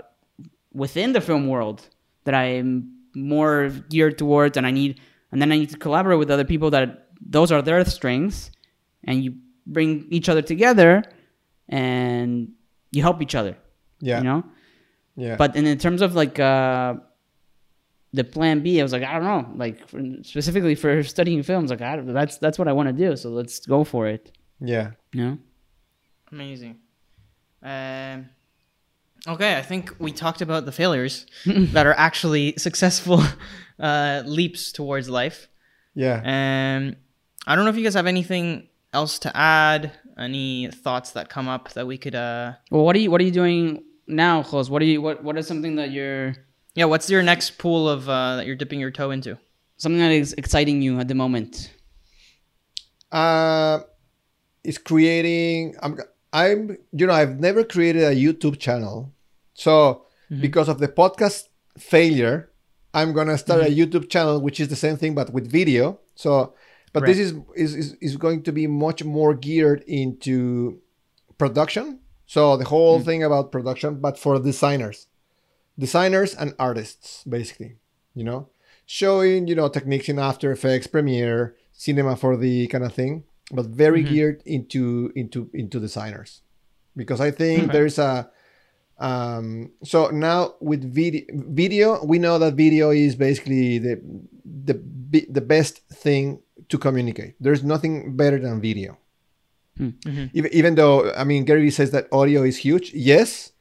within the film world that I'm more geared towards, and I need and then I need to collaborate with other people that those are their strengths, and you bring each other together, and you help each other. Yeah, You know. yeah, But in, in terms of like uh, the plan B, I was like, I don't know, like for, specifically for studying films, like I don't, that's that's what I want to do. So let's go for it. yeah, You know? Amazing. Um, okay, I think we talked about the failures <laughs> that are actually successful <laughs> uh, leaps towards life. yeah. Um, I don't know if you guys have anything else to add. Any thoughts that come up that we could? Uh, Well, what are you what are you doing now, Jos? What are you what what is something that you're yeah, what's your next pool of uh, that you're dipping your toe into? something that is exciting you at the moment? uh, is creating. I'm. I'm. You know, I've never created a YouTube channel, so because of the podcast failure, I'm gonna start a YouTube channel, which is the same thing but with video. So, but this is, is is is going to be much more geared into production. So the whole thing about production, but for designers, designers and artists, basically. You know, showing you know techniques in After Effects, Premiere, Cinema 4D kind of thing, but very geared into into into designers, because I think Okay. there's a um, so now with video, video, we know that video is basically the the the best thing to communicate. There's nothing better than video. Even, even though I mean Gary Vee says that audio is huge, yes.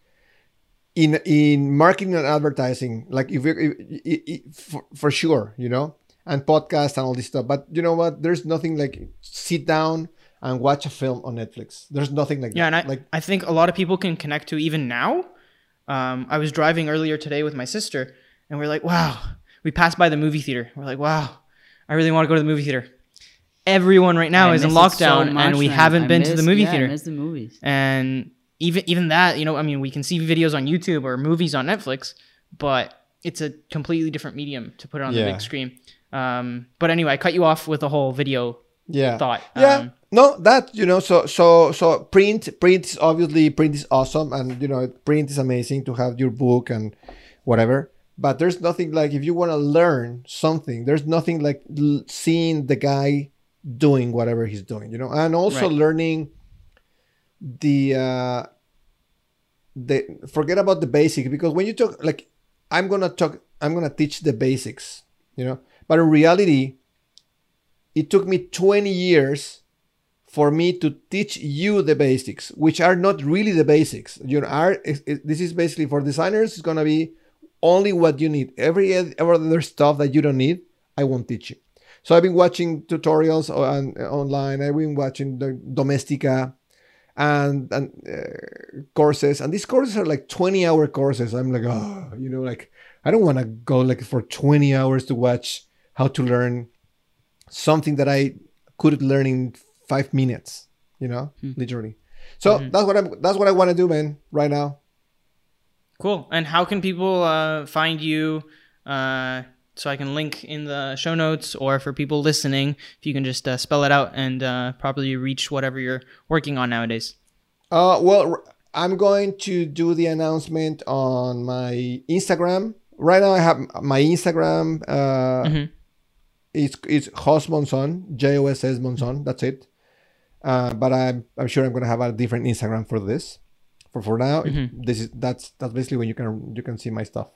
In in marketing and advertising, like if, you if, if for, for sure, you know, and podcast and all this stuff. But you know what? There's nothing like sit down and watch a film on Netflix. There's nothing like Yeah, that. and I, like I think a lot of people can connect to even now. Um, I was driving earlier today with my sister, and we're like, wow. We passed by the movie theater. We're like, wow, I really want to go to the movie theater. Everyone right now I is in miss it so lockdown, much, and we man. haven't I been to the movie yeah, I theater. miss the movies. and even even that, you know, I mean, we can see videos on YouTube or movies on Netflix, but it's a completely different medium to put it on the big screen. Um, but anyway, I cut you off with the whole video yeah thought. yeah Um, no that you know so so so print print is obviously print is awesome and you know print is amazing to have your book and whatever. But there's nothing like if you want to learn something, there's nothing like l- seeing the guy doing whatever he's doing, you know, and also Right. learning the uh the forget about the basics because when you talk like I'm gonna talk I'm gonna teach the basics, you know, but in reality, it took me 20 years for me to teach you the basics, which are not really the basics. You know, are this is basically for designers. It's gonna be only what you need. Every every other stuff that you don't need, I won't teach you. So I've been watching tutorials on online. I've been watching the Domestika and and uh, courses, and these courses are like twenty hour courses. I'm like, oh, you know, like I don't want to go like for twenty hours to watch how to learn something that I could learn in five minutes. You know, literally. So that's what I'm. That's what I want to do, man. Right now. Cool. And how can people uh, find you? Uh, so I can link in the show notes, or for people listening, if you can just uh, spell it out and uh, properly reach whatever you're working on nowadays. Uh, well, I'm going to do the announcement on my Instagram. Right now, I have my Instagram. Uh, Mhm. It's it's Jos Monson, J O S S Monson. That's it. Uh, but I'm I'm sure I'm gonna have a different Instagram for this. For for now, it- this is that's that's basically when you can you can see my stuff.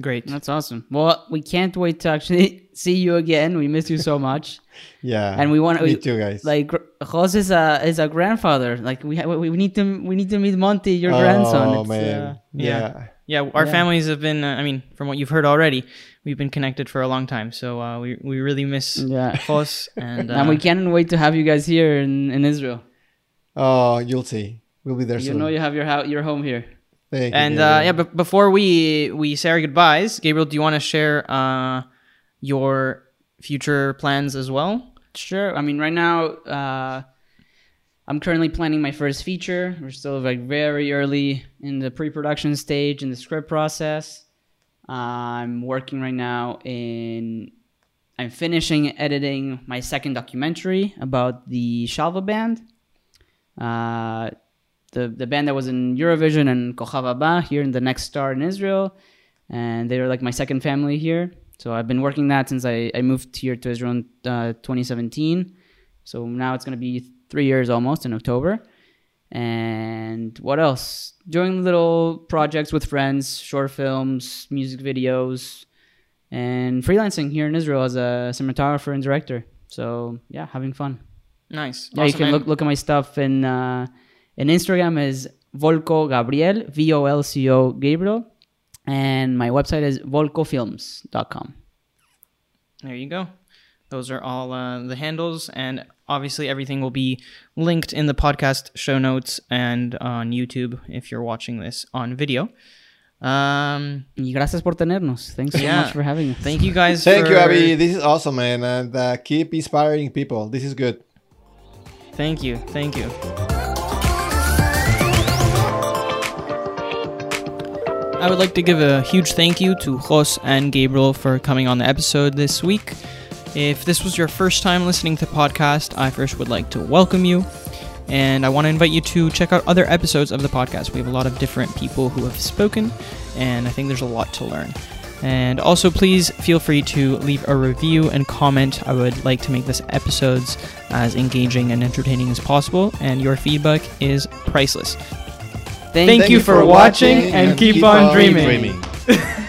Great. That's awesome. Well, we can't wait to actually <laughs> see you again. We miss you so much, <laughs> Yeah, and we want me we, too, guys. like gr- Jos is a is a grandfather. Like we we we need to we need to meet Monty, your oh grandson. It's, man, uh, yeah. yeah. Yeah, our Yeah. families have been. Uh, I mean, from what you've heard already, we've been connected for a long time. So uh, we we really miss yeah. <laughs> Jos and uh, and we can't wait to have you guys here in, in Israel. Oh, you'll see. We'll be there You soon. know you have your house, your home here. Thank you, And uh, yeah, but before we we say our goodbyes, Gabriel, do you want to share uh, your future plans as well? Sure. I mean, right now, uh, I'm currently planning my first feature. We're still like very early in the pre-production stage in the script process. I'm working right now in. I'm finishing editing my second documentary about the Shalva band, uh, the the band that was in Eurovision and Kochav Haba here in the Next Star in Israel, and they were like my second family here. So I've been working that since I, I moved here to Israel in uh, 2017. So now it's going to be three years almost in October. And what else? Doing little projects with friends, short films, music videos, and freelancing here in Israel as a cinematographer and director. So yeah, having fun. Nice. Yeah, you can And- look look at my stuff in uh, in Instagram is Volco Gabriel V O L C O Gabriel, and my website is volcofilms.com. There you go. Those are all uh, the handles, and obviously everything will be linked in the podcast show notes and on YouTube if you're watching this on video. Um, Y gracias por tenernos. Thanks so Yeah. much for having us. thank you guys. Thank you, Abby. This is awesome, man, and uh, keep inspiring people. This is good. Thank you. Thank you. I would like to give a huge thank you to Jos and Gabriel for coming on the episode this week. If this was your first time listening to the podcast, I first would like to welcome you. And I want to invite you to check out other episodes of the podcast. We have a lot of different people who have spoken, and I think there's a lot to learn. And also, please feel free to leave a review and comment. I would like to make this episodes as engaging and entertaining as possible, and your feedback is priceless. Thank, Thank you, for watching and keep, keep on, on dreaming. dreaming. <laughs>